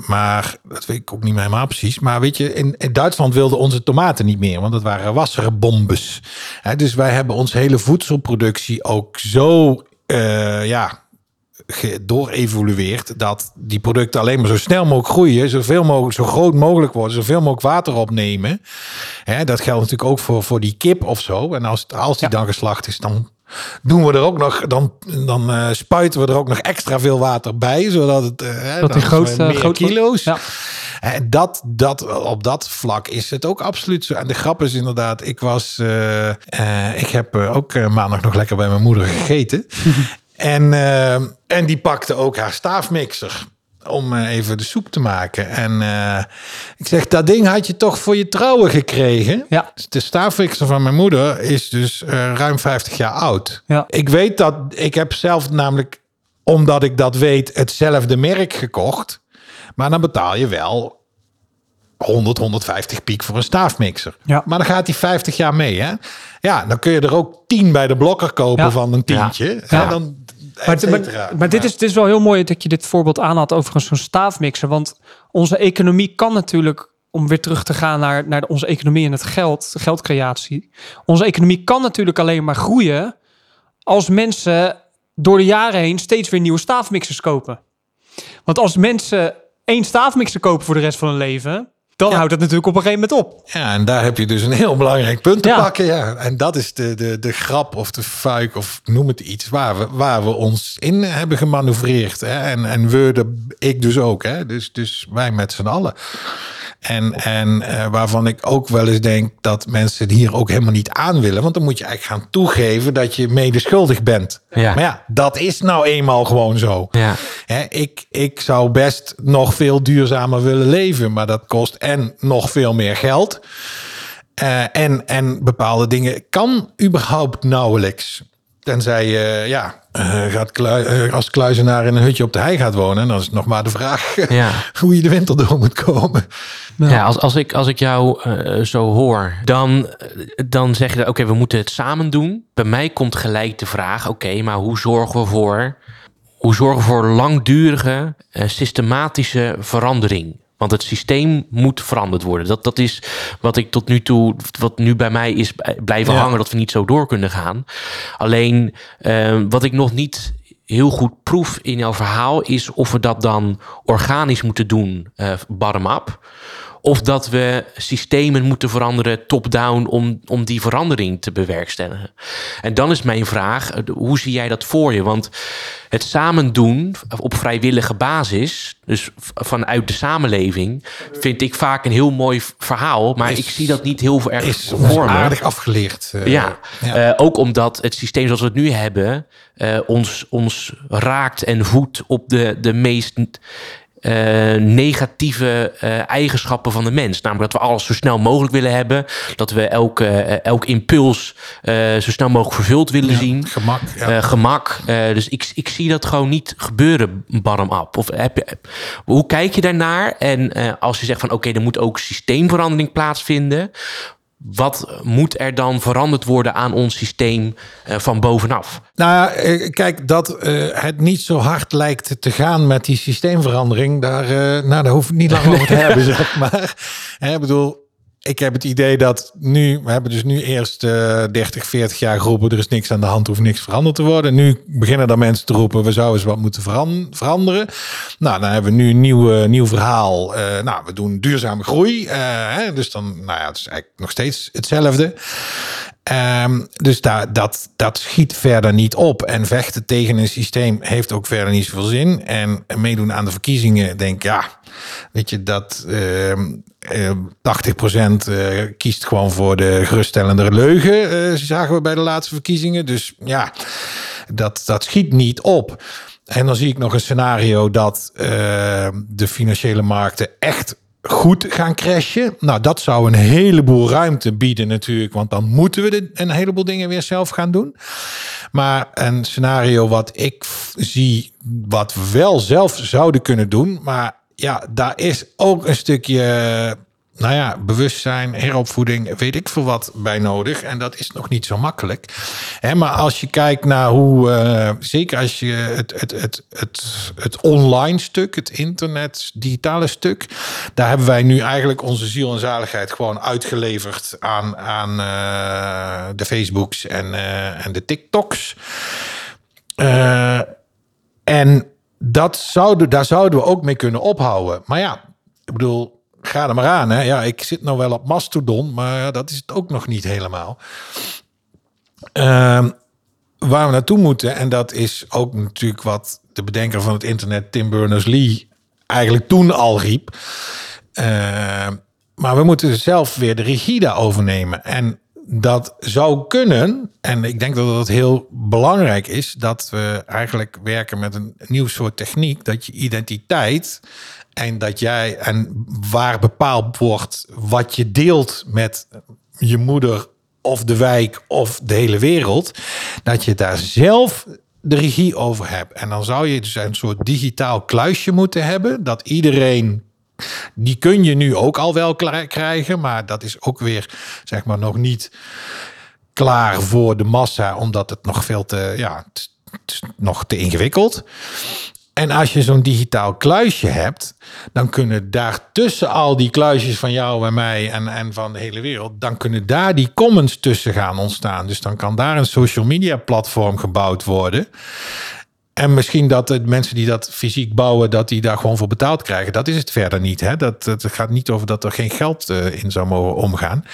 Maar dat weet ik ook niet meer helemaal precies. Maar weet je, in, in Duitsland wilden onze tomaten niet meer. Want dat waren wasserbombes. Hè, dus wij hebben onze hele voedselproductie ook zo eh, ja. Dat die producten alleen maar zo snel mogelijk groeien. Zoveel mogelijk, zo groot mogelijk worden. Zoveel mogelijk water opnemen. Hè, dat geldt natuurlijk ook voor, voor die kip of zo. En als, als die Ja. dan geslacht is, dan doen we er ook nog, dan, dan eh, spuiten we er ook nog extra veel water bij, zodat het eh, Dat die grootste- meer groot- kilo's. Ja. En dat, dat, op dat vlak is het ook absoluut zo. En de grap is inderdaad, ik was, eh, eh, ik heb eh, ook eh, maandag nog lekker bij mijn moeder gegeten. en, eh, en die pakte ook haar staafmixer om eh, even de soep te maken. En eh, ik zeg, dat ding had je toch voor je trouwen gekregen? Ja. De staafmixer van mijn moeder is dus eh, ruim 50 jaar oud. Ja. Ik weet dat, ik heb zelf namelijk, omdat ik dat weet, hetzelfde merk gekocht. Maar dan betaal je wel 100, 150 piek voor een staafmixer. Ja. Maar dan gaat die 50 jaar mee. Hè? Ja, dan kun je er ook 10 bij de blokker kopen Ja. van een tientje. Ja. Hè? Dan, Maar, maar, dit, is, dit is wel heel mooi dat je dit voorbeeld aanhaalt over zo'n staafmixer. Want onze economie kan natuurlijk, om weer terug te gaan naar, naar onze economie en het geld, geldcreatie. Onze economie kan natuurlijk alleen maar groeien als mensen door de jaren heen steeds weer nieuwe staafmixers kopen. Want als mensen één staafmixer kopen voor de rest van hun leven, dan Ja. houdt het natuurlijk op een gegeven moment op. Ja, en daar heb je dus een heel belangrijk punt te Ja. pakken. Ja. En dat is de, de, de grap of de fuik of noem het iets waar we, waar we ons in hebben gemanoeuvreerd. Hè. En, en we, de, ik dus ook. Hè. Dus, dus wij met z'n allen. En, en eh, waarvan ik ook wel eens denk dat mensen het hier ook helemaal niet aan willen. Want dan moet je eigenlijk gaan toegeven dat je medeschuldig bent. Ja. Maar ja, dat is nou eenmaal gewoon zo. Ja. Hè, ik, ik zou best nog veel duurzamer willen leven, maar dat kost en nog veel meer geld. Eh, en, en bepaalde dingen kan überhaupt nauwelijks. Tenzij je ja, eh, gaat klui- eh, als kluizenaar in een hutje op de hei gaat wonen. Dan is het nog maar de vraag Ja. hoe je de winter door moet komen. Ja, als, als, ik, als ik jou eh, zo hoor, dan, dan zeg je, oké, we moeten het samen doen. Bij mij komt gelijk de vraag, oké, maar hoe zorgen we voor, hoe zorgen we voor langdurige, systematische verandering? Want het systeem moet veranderd worden. Dat, dat is wat ik tot nu toe, wat nu bij mij is blijven Ja. hangen, dat we niet zo door kunnen gaan. Alleen eh, wat ik nog niet heel goed proef in jouw verhaal is of we dat dan organisch moeten doen, eh bottom-up. Of dat we systemen moeten veranderen top-down om, om die verandering te bewerkstelligen. En dan is mijn vraag, eh, hoe zie jij dat voor je? Want het samen doen op vrijwillige basis, dus vanuit de samenleving, vind ik vaak een heel mooi verhaal. Maar Is- ik zie dat niet heel erg Is voor me. aardig afgeleerd. eh, Ja, ja. eh, ook omdat het systeem zoals we het nu hebben... ons, ons raakt en voedt op de, de meest eh, negatieve eh, eigenschappen van de mens. Namelijk dat we alles zo snel mogelijk willen hebben. Dat we elke, eh, elk impuls zo snel mogelijk vervuld willen zien. Gemak. Ja. Gemak. Dus ik, ik zie dat gewoon niet gebeuren bottom-up. Of heb je, hoe kijk je daarnaar? En als je zegt van oké, er moet ook systeemverandering plaatsvinden. Wat moet er dan veranderd worden aan ons systeem eh, van bovenaf? Nou eh, kijk, dat eh, het niet zo hard lijkt te gaan met die systeemverandering, daar, nou, daar hoef ik niet lang over te hebben, zeg maar. Ik bedoel, ik heb het idee dat nu, we hebben dus nu eerst eh 30, 40 jaar geroepen, er is niks aan de hand, hoeft niks veranderd te worden. Nu beginnen dan mensen te roepen, we zouden eens wat moeten veran- veranderen. Nou, dan hebben we nu een nieuw, nieuw verhaal. Eh, nou, we doen duurzame groei. eh, hè, dus dan, nou ja, het is eigenlijk nog steeds hetzelfde. Ehm, dus daar, dat, dat schiet verder niet op. En vechten tegen een systeem heeft ook verder niet zoveel zin. En meedoen aan de verkiezingen, denk ja, weet je, dat ehm, eh, 80% eh, kiest gewoon voor de geruststellende leugen, eh, zagen we bij de laatste verkiezingen. Dus ja, dat, dat schiet niet op. En dan zie ik nog een scenario dat eh, de financiële markten echt goed gaan crashen. Nou, dat zou een heleboel ruimte bieden natuurlijk, want dan moeten we een heleboel dingen weer zelf gaan doen. Maar een scenario wat ik zie, wat we wel zelf zouden kunnen doen, maar ja, daar is ook een stukje, nou ja, bewustzijn, heropvoeding, weet ik veel wat bij nodig. En dat is nog niet zo makkelijk. Hè, maar als je kijkt naar hoe, eh, zeker als je het, het, het, het, het online stuk, het internet, digitale stuk, daar hebben wij nu eigenlijk onze ziel en zaligheid gewoon uitgeleverd aan, aan eh, de Facebooks en, eh, en de TikToks. En dat zouden, daar zouden we ook mee kunnen ophouden. Maar ja, ik bedoel, ga er maar aan. Hè. Ja, ik zit nou wel op Mastodon, maar dat is het ook nog niet helemaal. Ehm, waar we naartoe moeten, en dat is ook natuurlijk wat de bedenker van het internet, Tim Berners-Lee, eigenlijk toen al riep. Ehm, maar we moeten zelf weer de regie daarover nemen. En dat zou kunnen, en ik denk dat dat heel belangrijk is, dat we eigenlijk werken met een nieuw soort techniek, dat je identiteit en dat jij en waar bepaald wordt wat je deelt met je moeder of de wijk of de hele wereld, dat je daar zelf de regie over hebt. En dan zou je dus een soort digitaal kluisje moeten hebben, dat iedereen die kun je nu ook al wel krijgen, maar dat is ook weer zeg maar nog niet klaar voor de massa, omdat het nog veel te, ja, is nog te ingewikkeld. En als je zo'n digitaal kluisje hebt, dan kunnen daar tussen al die kluisjes van jou en mij en, en van de hele wereld, dan kunnen daar die comments tussen gaan ontstaan. Dus dan kan daar een social media platform gebouwd worden. En misschien dat de mensen die dat fysiek bouwen, dat die daar gewoon voor betaald krijgen. Dat is het verder niet. Hè? Dat, het gaat niet over dat er geen geld eh, in zou mogen omgaan.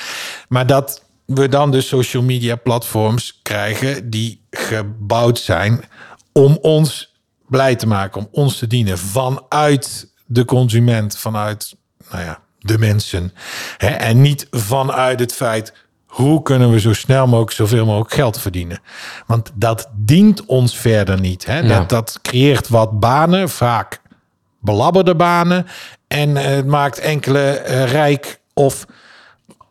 Maar dat we dan dus social media platforms krijgen die gebouwd zijn om ons blij te maken, om ons te dienen vanuit de consument, vanuit nou ja, de mensen. Hè? En niet vanuit het feit hoe kunnen we zo snel mogelijk zoveel mogelijk geld verdienen. Want dat dient ons verder niet. Hè? Ja. Dat, dat creëert wat banen, vaak belabberde banen. En eh, het maakt enkele eh, rijk of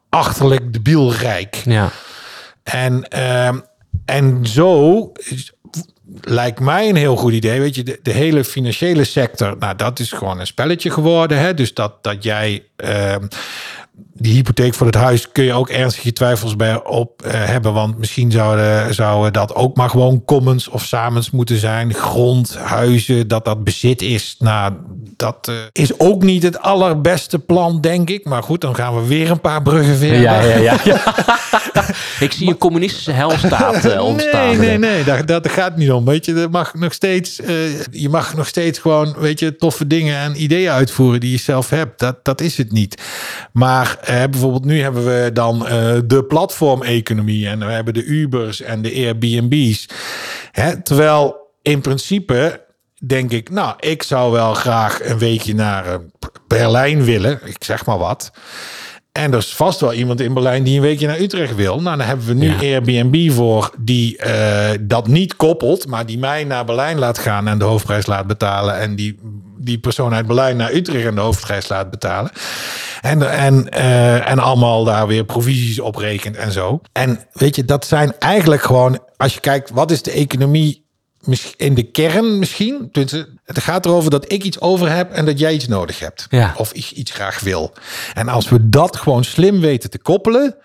achterlijk debiel rijk. Ja. En, ehm, en zo lijkt mij een heel goed idee. Weet je, de, de hele financiële sector, nou, dat is gewoon een spelletje geworden. Hè? Dus dat, dat jij. ehm, die hypotheek voor het huis kun je ook ernstig je twijfels bij op eh, hebben. Want misschien zouden, zouden dat ook maar gewoon commons of samens moeten zijn. Grond, huizen, dat dat bezit is. Nou, dat eh, is ook niet het allerbeste plan, denk ik. Maar goed, dan gaan we weer een paar bruggen verder. Ja, ja, ja. ja. ik zie een communistische helstaat eh, ontstaan. Nee, nee, nee, daar, dat gaat niet om. Weet je, er mag nog steeds, eh, je mag nog steeds gewoon, weet je, toffe dingen en ideeën uitvoeren die je zelf hebt. Dat, dat is het niet. Maar eh, bijvoorbeeld nu hebben we dan eh, de platformeconomie en we hebben de Ubers en de Airbnb's. Hè, terwijl in principe denk ik, nou, ik zou wel graag een weekje naar eh, Berlijn willen. Ik zeg maar wat. En er is vast wel iemand in Berlijn die een weekje naar Utrecht wil. Nou, dan hebben we nu Ja. Airbnb voor die eh, dat niet koppelt, maar die mij naar Berlijn laat gaan en de hoofdprijs laat betalen. En die, die persoon uit Berlijn naar Utrecht en de hoofdprijs laat betalen. En, en, eh, en allemaal daar weer provisies op rekent en zo. En weet je, dat zijn eigenlijk gewoon, als je kijkt, wat is de economie in de kern misschien. Het gaat erover dat ik iets over heb en dat jij iets nodig hebt. Ja. Of ik iets graag wil. En als we dat gewoon slim weten te koppelen,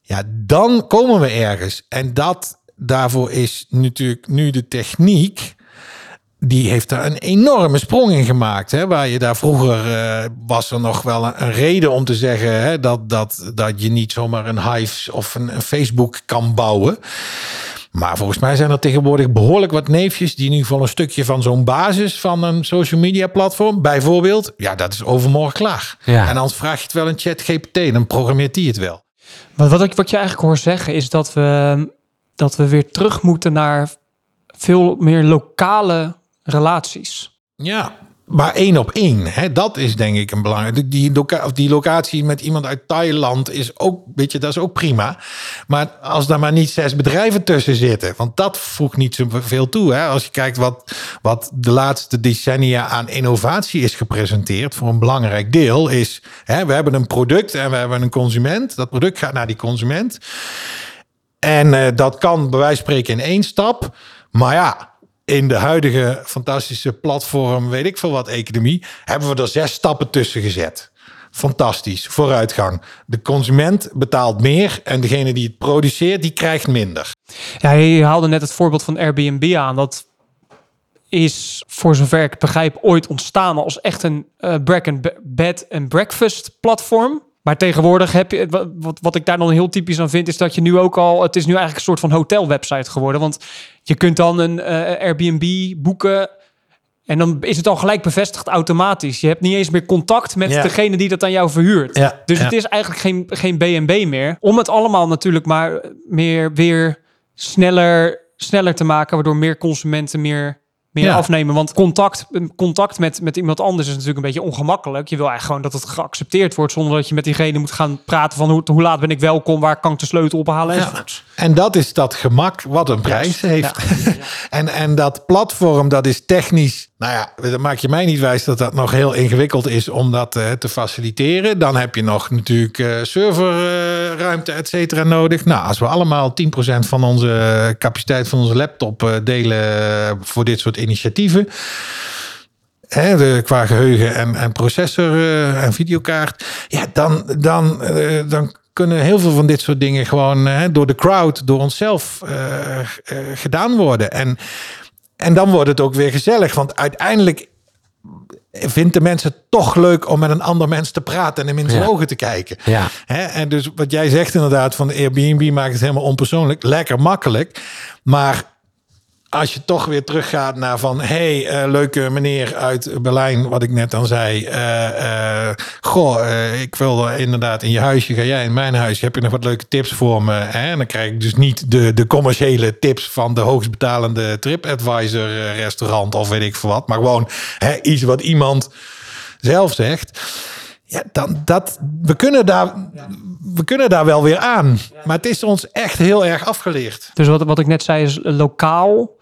ja, dan komen we ergens. En dat daarvoor is natuurlijk nu de techniek. Die heeft daar een enorme sprong in gemaakt. Hè? Waar je daar vroeger eh, was er nog wel een, een reden om te zeggen hè, dat, dat, dat je niet zomaar een Hives of een, een Facebook kan bouwen. Maar volgens mij zijn er tegenwoordig behoorlijk wat neefjes die in ieder geval een stukje van zo'n basis van een social media platform, bijvoorbeeld, ja, dat is overmorgen klaar. Ja. En anders vraag je het wel een chat GPT, dan programmeert die het wel. Maar wat ik, wat je eigenlijk hoor zeggen is dat we, dat we weer terug moeten naar veel meer lokale relaties. Ja, maar één op één, hè, dat is denk ik een belangrijk. Die, die locatie met iemand uit Thailand is ook, weet je, dat is ook prima. Maar als daar maar niet zes bedrijven tussen zitten, want dat voegt niet zoveel toe. Hè? Als je kijkt wat, wat de laatste decennia aan innovatie is gepresenteerd, voor een belangrijk deel is, hè, we hebben een product en we hebben een consument. Dat product gaat naar die consument. En eh, dat kan bij wijze van spreken in één stap. Maar ja, in de huidige fantastische platform, weet ik veel wat, economie, hebben we er zes stappen tussen gezet. Fantastisch, vooruitgang. De consument betaalt meer en degene die het produceert, die krijgt minder. Ja, je haalde net het voorbeeld van Airbnb aan. Dat is, voor zover ik begrijp, ooit ontstaan als echt een eh bed and breakfast platform. Maar tegenwoordig heb je, wat- wat, ik daar dan heel typisch aan vind, is dat je nu ook al, het is nu eigenlijk een soort van hotelwebsite geworden. Want je kunt dan een eh, Airbnb boeken en dan is het al gelijk bevestigd automatisch. Je hebt niet eens meer contact met Ja. degene die dat aan jou verhuurt. Ja, dus ja. het is eigenlijk geen, geen B&B meer. Om het allemaal natuurlijk maar meer weer sneller, sneller te maken, waardoor meer consumenten meer, meer Ja. afnemen. Want contact, contact met, met iemand anders is natuurlijk een beetje ongemakkelijk. Je wil eigenlijk gewoon dat het geaccepteerd wordt, zonder dat je met diegene moet gaan praten van hoe, hoe laat ben ik welkom, waar kan ik de sleutel ophalen Ja. enzovoorts. En dat is dat gemak wat een prijs heeft. en, en dat platform, dat is technisch. Nou ja, dan maak je mij niet wijs dat dat nog heel ingewikkeld is om dat eh, te faciliteren. Dan heb je nog natuurlijk eh, serverruimte, et cetera, nodig. Nou, als we allemaal 10% van onze capaciteit van onze laptop eh, delen voor dit soort initiatieven. hè, de, qua geheugen en, en processor eh, en videokaart, ja, dan, dan, eh, dan kunnen heel veel van dit soort dingen gewoon door de crowd, door onszelf eh, eh, gedaan worden. En, en dan wordt het ook weer gezellig, want uiteindelijk vindt de mensen toch leuk om met een ander mens te praten en hem in zijn Ja. ogen te kijken. Ja. En dus wat jij zegt inderdaad van de Airbnb maakt het helemaal onpersoonlijk. Lekker makkelijk. Maar als je toch weer teruggaat naar van... hey, eh, leuke meneer uit Berlijn, wat ik net dan zei. eh, eh, goh, ik wil inderdaad in je huisje, ga jij in mijn huis. Heb je nog wat leuke tips voor me? Hè? En dan krijg ik dus niet de, de commerciële tips... van de hoogstbetalende TripAdvisor restaurant of weet ik veel wat. Maar gewoon hè, iets wat iemand zelf zegt... Ja, dan dat we kunnen daar we kunnen daar wel weer aan. Maar het is ons echt heel erg afgeleerd. Dus wat, wat ik net zei is lokaal.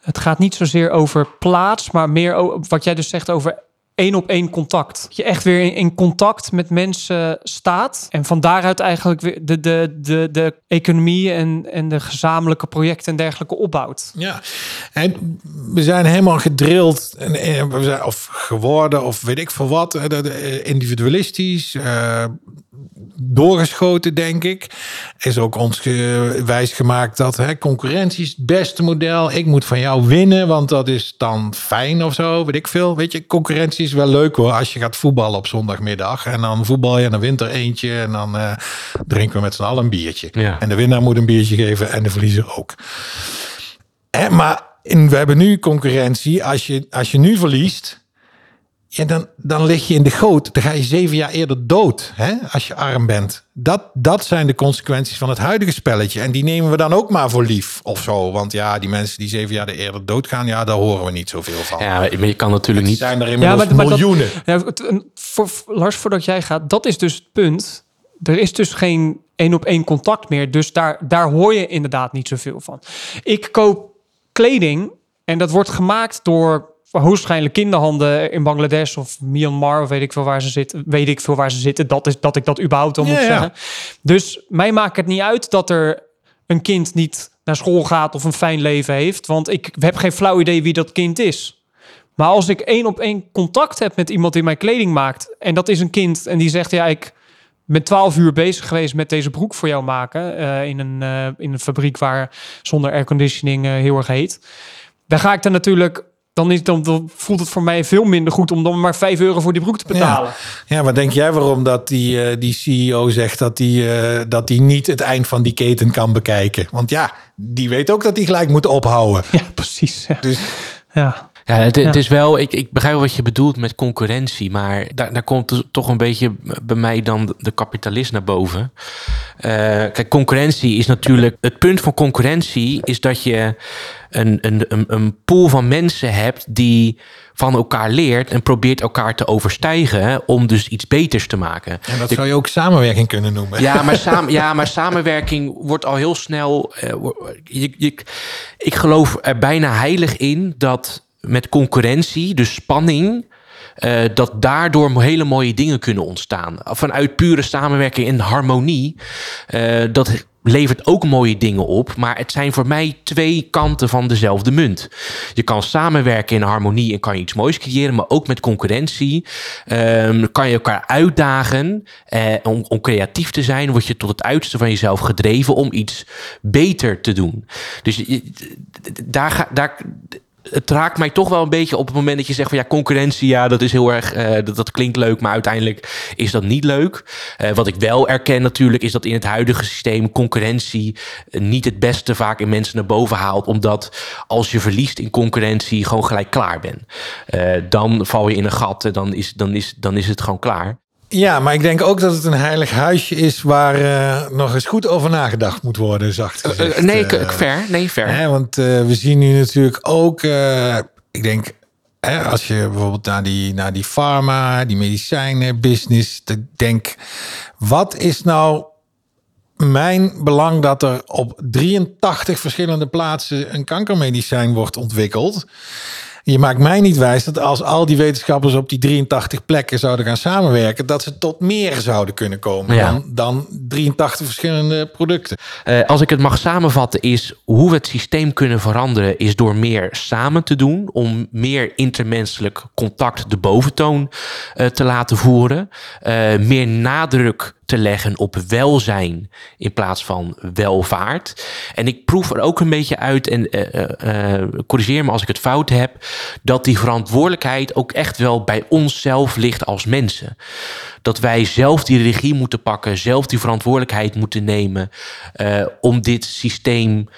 Het gaat niet zozeer over plaats, maar meer wat jij dus zegt over één op één contact. Dat je echt weer in, contact met mensen staat. En van daaruit eigenlijk weer de, de, de, de economie en, en de gezamenlijke projecten en dergelijke opbouwt. Ja, en we zijn helemaal gedrild en we zijn, of geworden of weet ik veel wat, eh, individualistisch, eh, doorgeschoten denk ik. Is ook ons ge- wijsgemaakt dat hè, concurrentie is het beste model. Ik moet van jou winnen, want dat is dan fijn of zo, weet ik veel. Weet je, concurrentie is wel leuk hoor, als je gaat voetballen op zondagmiddag en dan voetbal je en dan wint er eentje en dan eh, drinken we met z'n allen een biertje. Ja. En de winnaar moet een biertje geven en de verliezer ook. Hè, maar in, we hebben nu concurrentie. Als je, als je nu verliest, ja, dan, dan lig je in de goot. Dan ga je zeven jaar eerder dood hè, als je arm bent. Dat, dat zijn de consequenties van het huidige spelletje. En die nemen we dan ook maar voor lief of zo. Want ja, die mensen die zeven jaar eerder doodgaan, ja, daar horen we niet zoveel van. Ja, maar je kan natuurlijk niet... zijn er inmiddels maar dat- miljoenen. Ja, voor- Lars, voordat jij gaat, dat is dus het punt. Er is dus geen één op één contact meer. Dus daar, daar hoor je inderdaad niet zoveel van. Ik koop kleding en dat wordt gemaakt door hoogstwaarschijnlijk kinderhanden in Bangladesh of Myanmar of weet ik veel waar ze zitten. Weet ik veel waar ze zitten. Dat is dat ik dat überhaupt al Ja, moet ja. zeggen. Dus mij maakt het niet uit dat er een kind niet naar school gaat of een fijn leven heeft, want ik heb geen flauw idee wie dat kind is. Maar als ik één op één contact heb met iemand die mijn kleding maakt... en dat is een kind en die zegt... ja, ik ben twaalf uur bezig geweest met deze broek voor jou maken... eh, in, een, eh, in een fabriek waar zonder airconditioning eh, heel erg heet... dan ga ik er natuurlijk... Dan, is, dan, dan voelt het voor mij veel minder goed om dan maar 5 euro voor die broek te betalen. Ja, wat denk jij waarom dat die, eh, die CEO zegt dat die, eh, dat die niet het eind van die keten kan bekijken? Want ja, die weet ook dat hij gelijk moet ophouden. Ja, precies. Ja. Dus ja. Ja, het, het Ja. is wel, ik, ik begrijp wat je bedoelt met concurrentie, maar daar, daar komt toch een beetje bij mij dan de- kapitalist naar boven. Eh, kijk, concurrentie is natuurlijk, het punt van concurrentie is dat je een, een, een, een pool van mensen hebt die van elkaar leert en probeert elkaar te overstijgen om dus iets beters te maken. en dat zou je ook samenwerking kunnen noemen. Ja, maar, ja, maar samenwerking wordt al heel snel. je, je, ik geloof er bijna heilig in dat met concurrentie, dus spanning. eh, dat daardoor hele mooie dingen kunnen ontstaan. Vanuit pure samenwerking en harmonie. eh, dat levert ook mooie dingen op. Maar het zijn voor mij twee kanten van dezelfde munt. Je kan samenwerken in harmonie en kan je iets moois creëren. Maar ook met concurrentie ehm, kan je elkaar uitdagen. eh, om, om creatief te zijn, word je tot het uiterste van jezelf gedreven om iets beter te doen. Dus je- daar, ga, daar, het raakt mij toch wel een beetje op het moment dat je zegt van ja, concurrentie, ja, dat is heel erg, eh, dat, dat klinkt leuk, maar uiteindelijk is dat niet leuk. Eh, wat ik wel erken natuurlijk, is dat in het huidige systeem concurrentie eh, niet het beste vaak in mensen naar boven haalt, omdat als je verliest in concurrentie gewoon gelijk klaar bent. Dan val je in een gat en dan is, dan, is, dan is het gewoon klaar. Ja, maar ik denk ook dat het een heilig huisje is waar eh, nog eens goed over nagedacht moet worden, zacht gezegd. Eh, nee, ik, Eh, ver, nee, ver. Hè, want eh, we zien nu natuurlijk ook, eh, ik denk, hè, als je bijvoorbeeld naar die, naar die pharma, die medicijnen, business, denk, wat is nou mijn belang dat er op 83 verschillende plaatsen een kankermedicijn wordt ontwikkeld? Je maakt mij niet wijs dat als al die wetenschappers op die 83 plekken zouden gaan samenwerken, dat ze tot meer zouden kunnen komen Ja. dan, dan 83 verschillende producten. Eh, als ik het mag samenvatten, is hoe we het systeem kunnen veranderen, is door meer samen te doen. Om meer intermenselijk contact de boventoon eh, te laten voeren. Eh, meer nadruk te leggen op welzijn in plaats van welvaart. En ik proef er ook een beetje uit, en eh, eh, eh, corrigeer me als ik het fout heb, dat die verantwoordelijkheid ook echt wel bij onszelf ligt als mensen. Dat wij zelf die regie moeten pakken, zelf die verantwoordelijkheid moeten nemen om dit systeem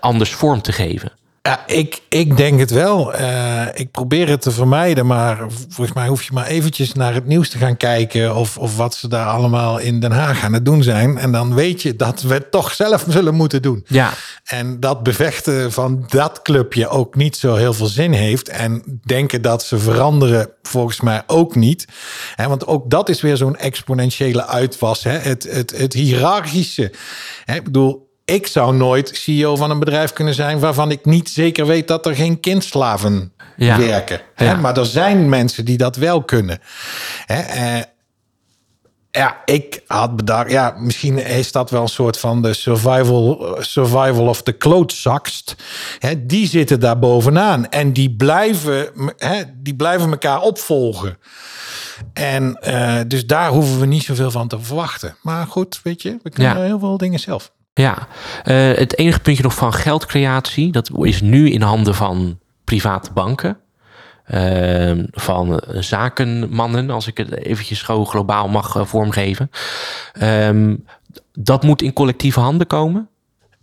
anders vorm te geven. Ja, ik, ik denk het wel. Eh, ik probeer het te vermijden, maar volgens mij hoef je maar eventjes naar het nieuws te gaan kijken of, of wat ze daar allemaal in Den Haag aan het doen zijn. En dan weet je dat we het toch zelf zullen moeten doen. Ja, En dat bevechten van dat clubje ook niet zo heel veel zin heeft. En denken dat ze veranderen, volgens mij ook niet. Hè, want ook dat is weer zo'n exponentiële uitwas. Hè? Het, het, het hiërarchische. Hè, ik bedoel, ik zou nooit CEO van een bedrijf kunnen zijn waarvan ik niet zeker weet dat er geen kindslaven Ja. werken. Hè? Ja. Maar er zijn mensen die dat wel kunnen. Hè? Eh, ja, ik had bedacht, ja, misschien is dat wel een soort van de survival, survival of the klootzakst. Hè, die zitten daar bovenaan en die blijven, hè, die blijven elkaar opvolgen. En eh, dus daar hoeven we niet zoveel van te verwachten. Maar goed, weet je, we kunnen Ja. heel veel dingen zelf. Ja. Eh, het enige puntje nog van geldcreatie, dat is nu in handen van private banken. eh, van eh, zakenmannen, als ik het eventjes gewoon globaal mag eh, vormgeven. Ehm, dat moet in collectieve handen komen.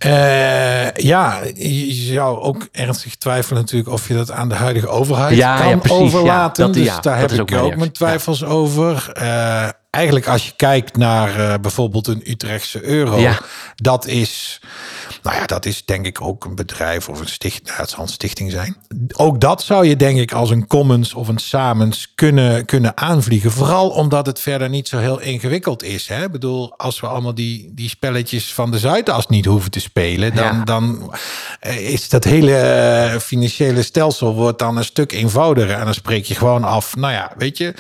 Eh, ja, je zou ook ernstig twijfelen natuurlijk of je dat aan de huidige overheid Ja, kan ja, precies, ja. overlaten. Dat- dus daar heb ik ook mijn ook reactie, mijn twijfels over. Eh, eigenlijk als je kijkt naar eh, bijvoorbeeld een Utrechtse euro, dat is, nou ja, dat is denk ik ook een bedrijf of een stichting. Nou, het zal een stichting zijn. Ook dat zou je denk ik als een commons of een samens kunnen, kunnen aanvliegen. Vooral omdat het verder niet zo heel ingewikkeld is. Hè? Ik bedoel, als we allemaal die, die spelletjes van de Zuidas niet hoeven te spelen, dan, Ja. dan eh, is dat hele eh, financiële stelsel wordt dan een stuk eenvoudiger. En dan spreek je gewoon af, nou ja, weet je,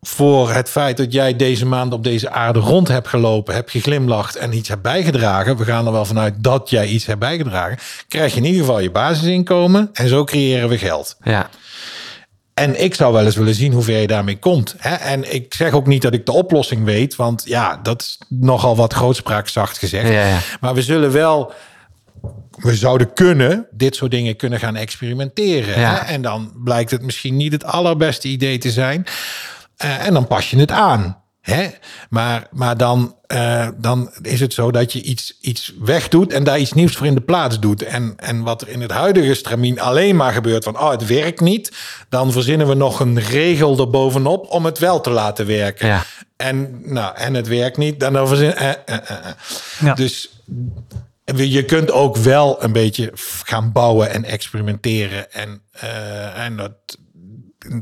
voor het feit dat jij deze maand op deze aarde rond hebt gelopen, hebt geglimlacht en iets hebt bijgedragen, we gaan er wel vanuit dat jij iets hebt bijgedragen, krijg je in ieder geval je basisinkomen en zo creëren we geld. Ja, En ik zou wel eens willen zien hoe ver je daarmee komt. Hè? En ik zeg ook niet dat ik de oplossing weet, want ja, dat is nogal wat grootspraak zacht gezegd. Ja, ja. Maar we zullen wel, we zouden kunnen dit soort dingen kunnen gaan experimenteren. Ja. Hè? En dan blijkt het misschien niet het allerbeste idee te zijn. Eh, en dan pas je het aan. Hè? Maar, maar dan, eh, dan is het zo dat je iets, iets wegdoet en daar iets nieuws voor in de plaats doet. En, en wat er in het huidige stramien alleen maar gebeurt van, oh, het werkt niet. Dan verzinnen we nog een regel erbovenop om het wel te laten werken. Ja. En, nou, en het werkt niet, dan verzinnen... Eh, eh, eh, eh. Ja. Dus je kunt ook wel een beetje gaan bouwen en experimenteren. En, en dat,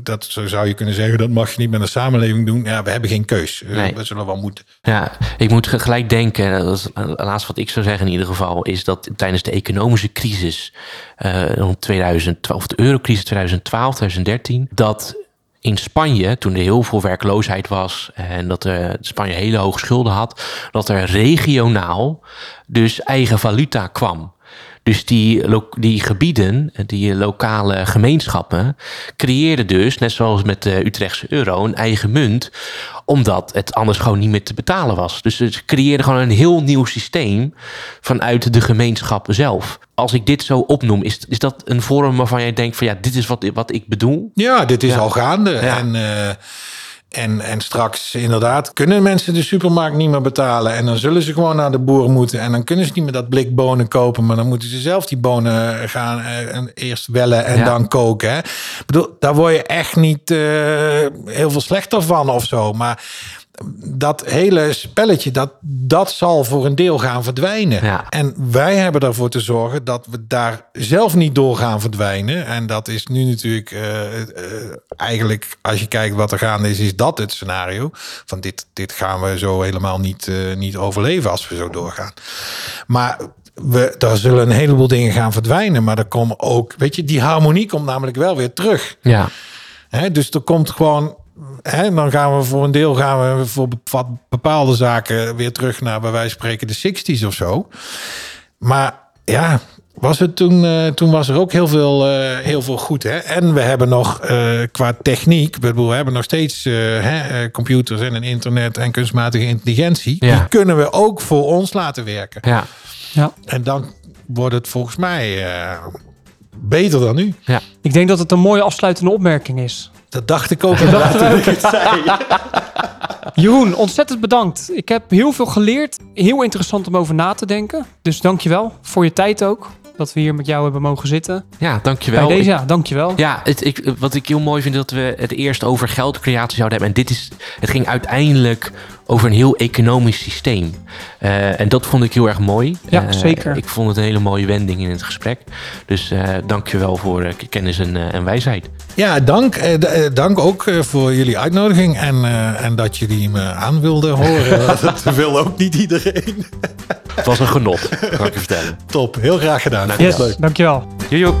dat zo zou je kunnen zeggen, dat mag je niet met een samenleving doen. Ja, we hebben geen keus. Eh, Nee. We zullen wel moeten. Ja, ik moet ge- gelijk denken, dat is het laatste wat ik zou zeggen in ieder geval, is dat tijdens de economische crisis, eh rond 2012, of de eurocrisis 2012, 2013, dat in Spanje, toen er heel veel werkloosheid was en dat eh, Spanje hele hoge schulden had, dat er regionaal dus eigen valuta kwam. Dus die, die gebieden, die lokale gemeenschappen, creëerden dus, net zoals met de Utrechtse euro, een eigen munt, omdat het anders gewoon niet meer te betalen was. Dus ze creëerden gewoon een heel nieuw systeem vanuit de gemeenschap zelf. Als ik dit zo opnoem, is, is dat een vorm waarvan jij denkt van ja, dit is wat, wat ik bedoel? Ja, dit is Ja. al gaande. Ja. En, eh, en, en straks inderdaad kunnen mensen de supermarkt niet meer betalen. En dan zullen ze gewoon naar de boer moeten. En dan kunnen ze niet meer dat blik bonen kopen. Maar dan moeten ze zelf die bonen gaan eh, en eerst wellen en Ja. dan koken. Hè. Ik bedoel, daar word je echt niet eh, heel veel slechter van of zo. Maar dat hele spelletje, dat, dat zal voor een deel gaan verdwijnen. Ja. En wij hebben ervoor te zorgen dat we daar zelf niet door gaan verdwijnen. En dat is nu natuurlijk eh, eh, eigenlijk, als je kijkt wat er gaande is, is dat het scenario. Van dit, dit gaan we zo helemaal niet, eh, niet overleven als we zo doorgaan. Maar we, daar zullen een heleboel dingen gaan verdwijnen. Maar er komen ook, weet je, die harmonie komt namelijk wel weer terug. Ja, Hè, dus er komt gewoon. Hè, dan gaan we voor een deel gaan we voor bepaalde zaken weer terug naar bij wijze van spreken de 60s of zo. Maar ja, was het toen, eh, toen was er ook heel veel, eh, heel veel goed. Hè? En we hebben nog eh, qua techniek, we hebben nog steeds eh, hè, computers en een internet en kunstmatige intelligentie. Ja. Die kunnen we ook voor ons laten werken. ja, Ja. En dan wordt het volgens mij eh, beter dan nu. ja. Ik denk dat het een mooie afsluitende opmerking is. Dat dacht ik ook inderdaad toen ik het zei. Jeroen, ontzettend bedankt. Ik heb heel veel geleerd. Heel interessant om over na te denken. Dus dankjewel voor je tijd ook. Dat we hier met jou hebben mogen zitten. ja dankjewel. Bij deze, Ik- ja, dankjewel. Ja, het, ik, wat ik heel mooi vind is dat we het eerst over geldcreatie zouden hebben. En dit is, het ging uiteindelijk over een heel economisch systeem. Eh, en dat vond ik heel erg mooi. Ja, Eh, zeker. Ik vond het een hele mooie wending in het gesprek. Dus eh dankjewel voor eh, kennis en, eh, en wijsheid. Ja, dank. Eh, eh, dank ook eh, voor jullie uitnodiging en, eh, en dat jullie me aan wilden horen. dat wil ook niet iedereen. Het was een genot, kan ik je vertellen. Top, heel graag gedaan. Dank Yes, dankjewel. Jojo.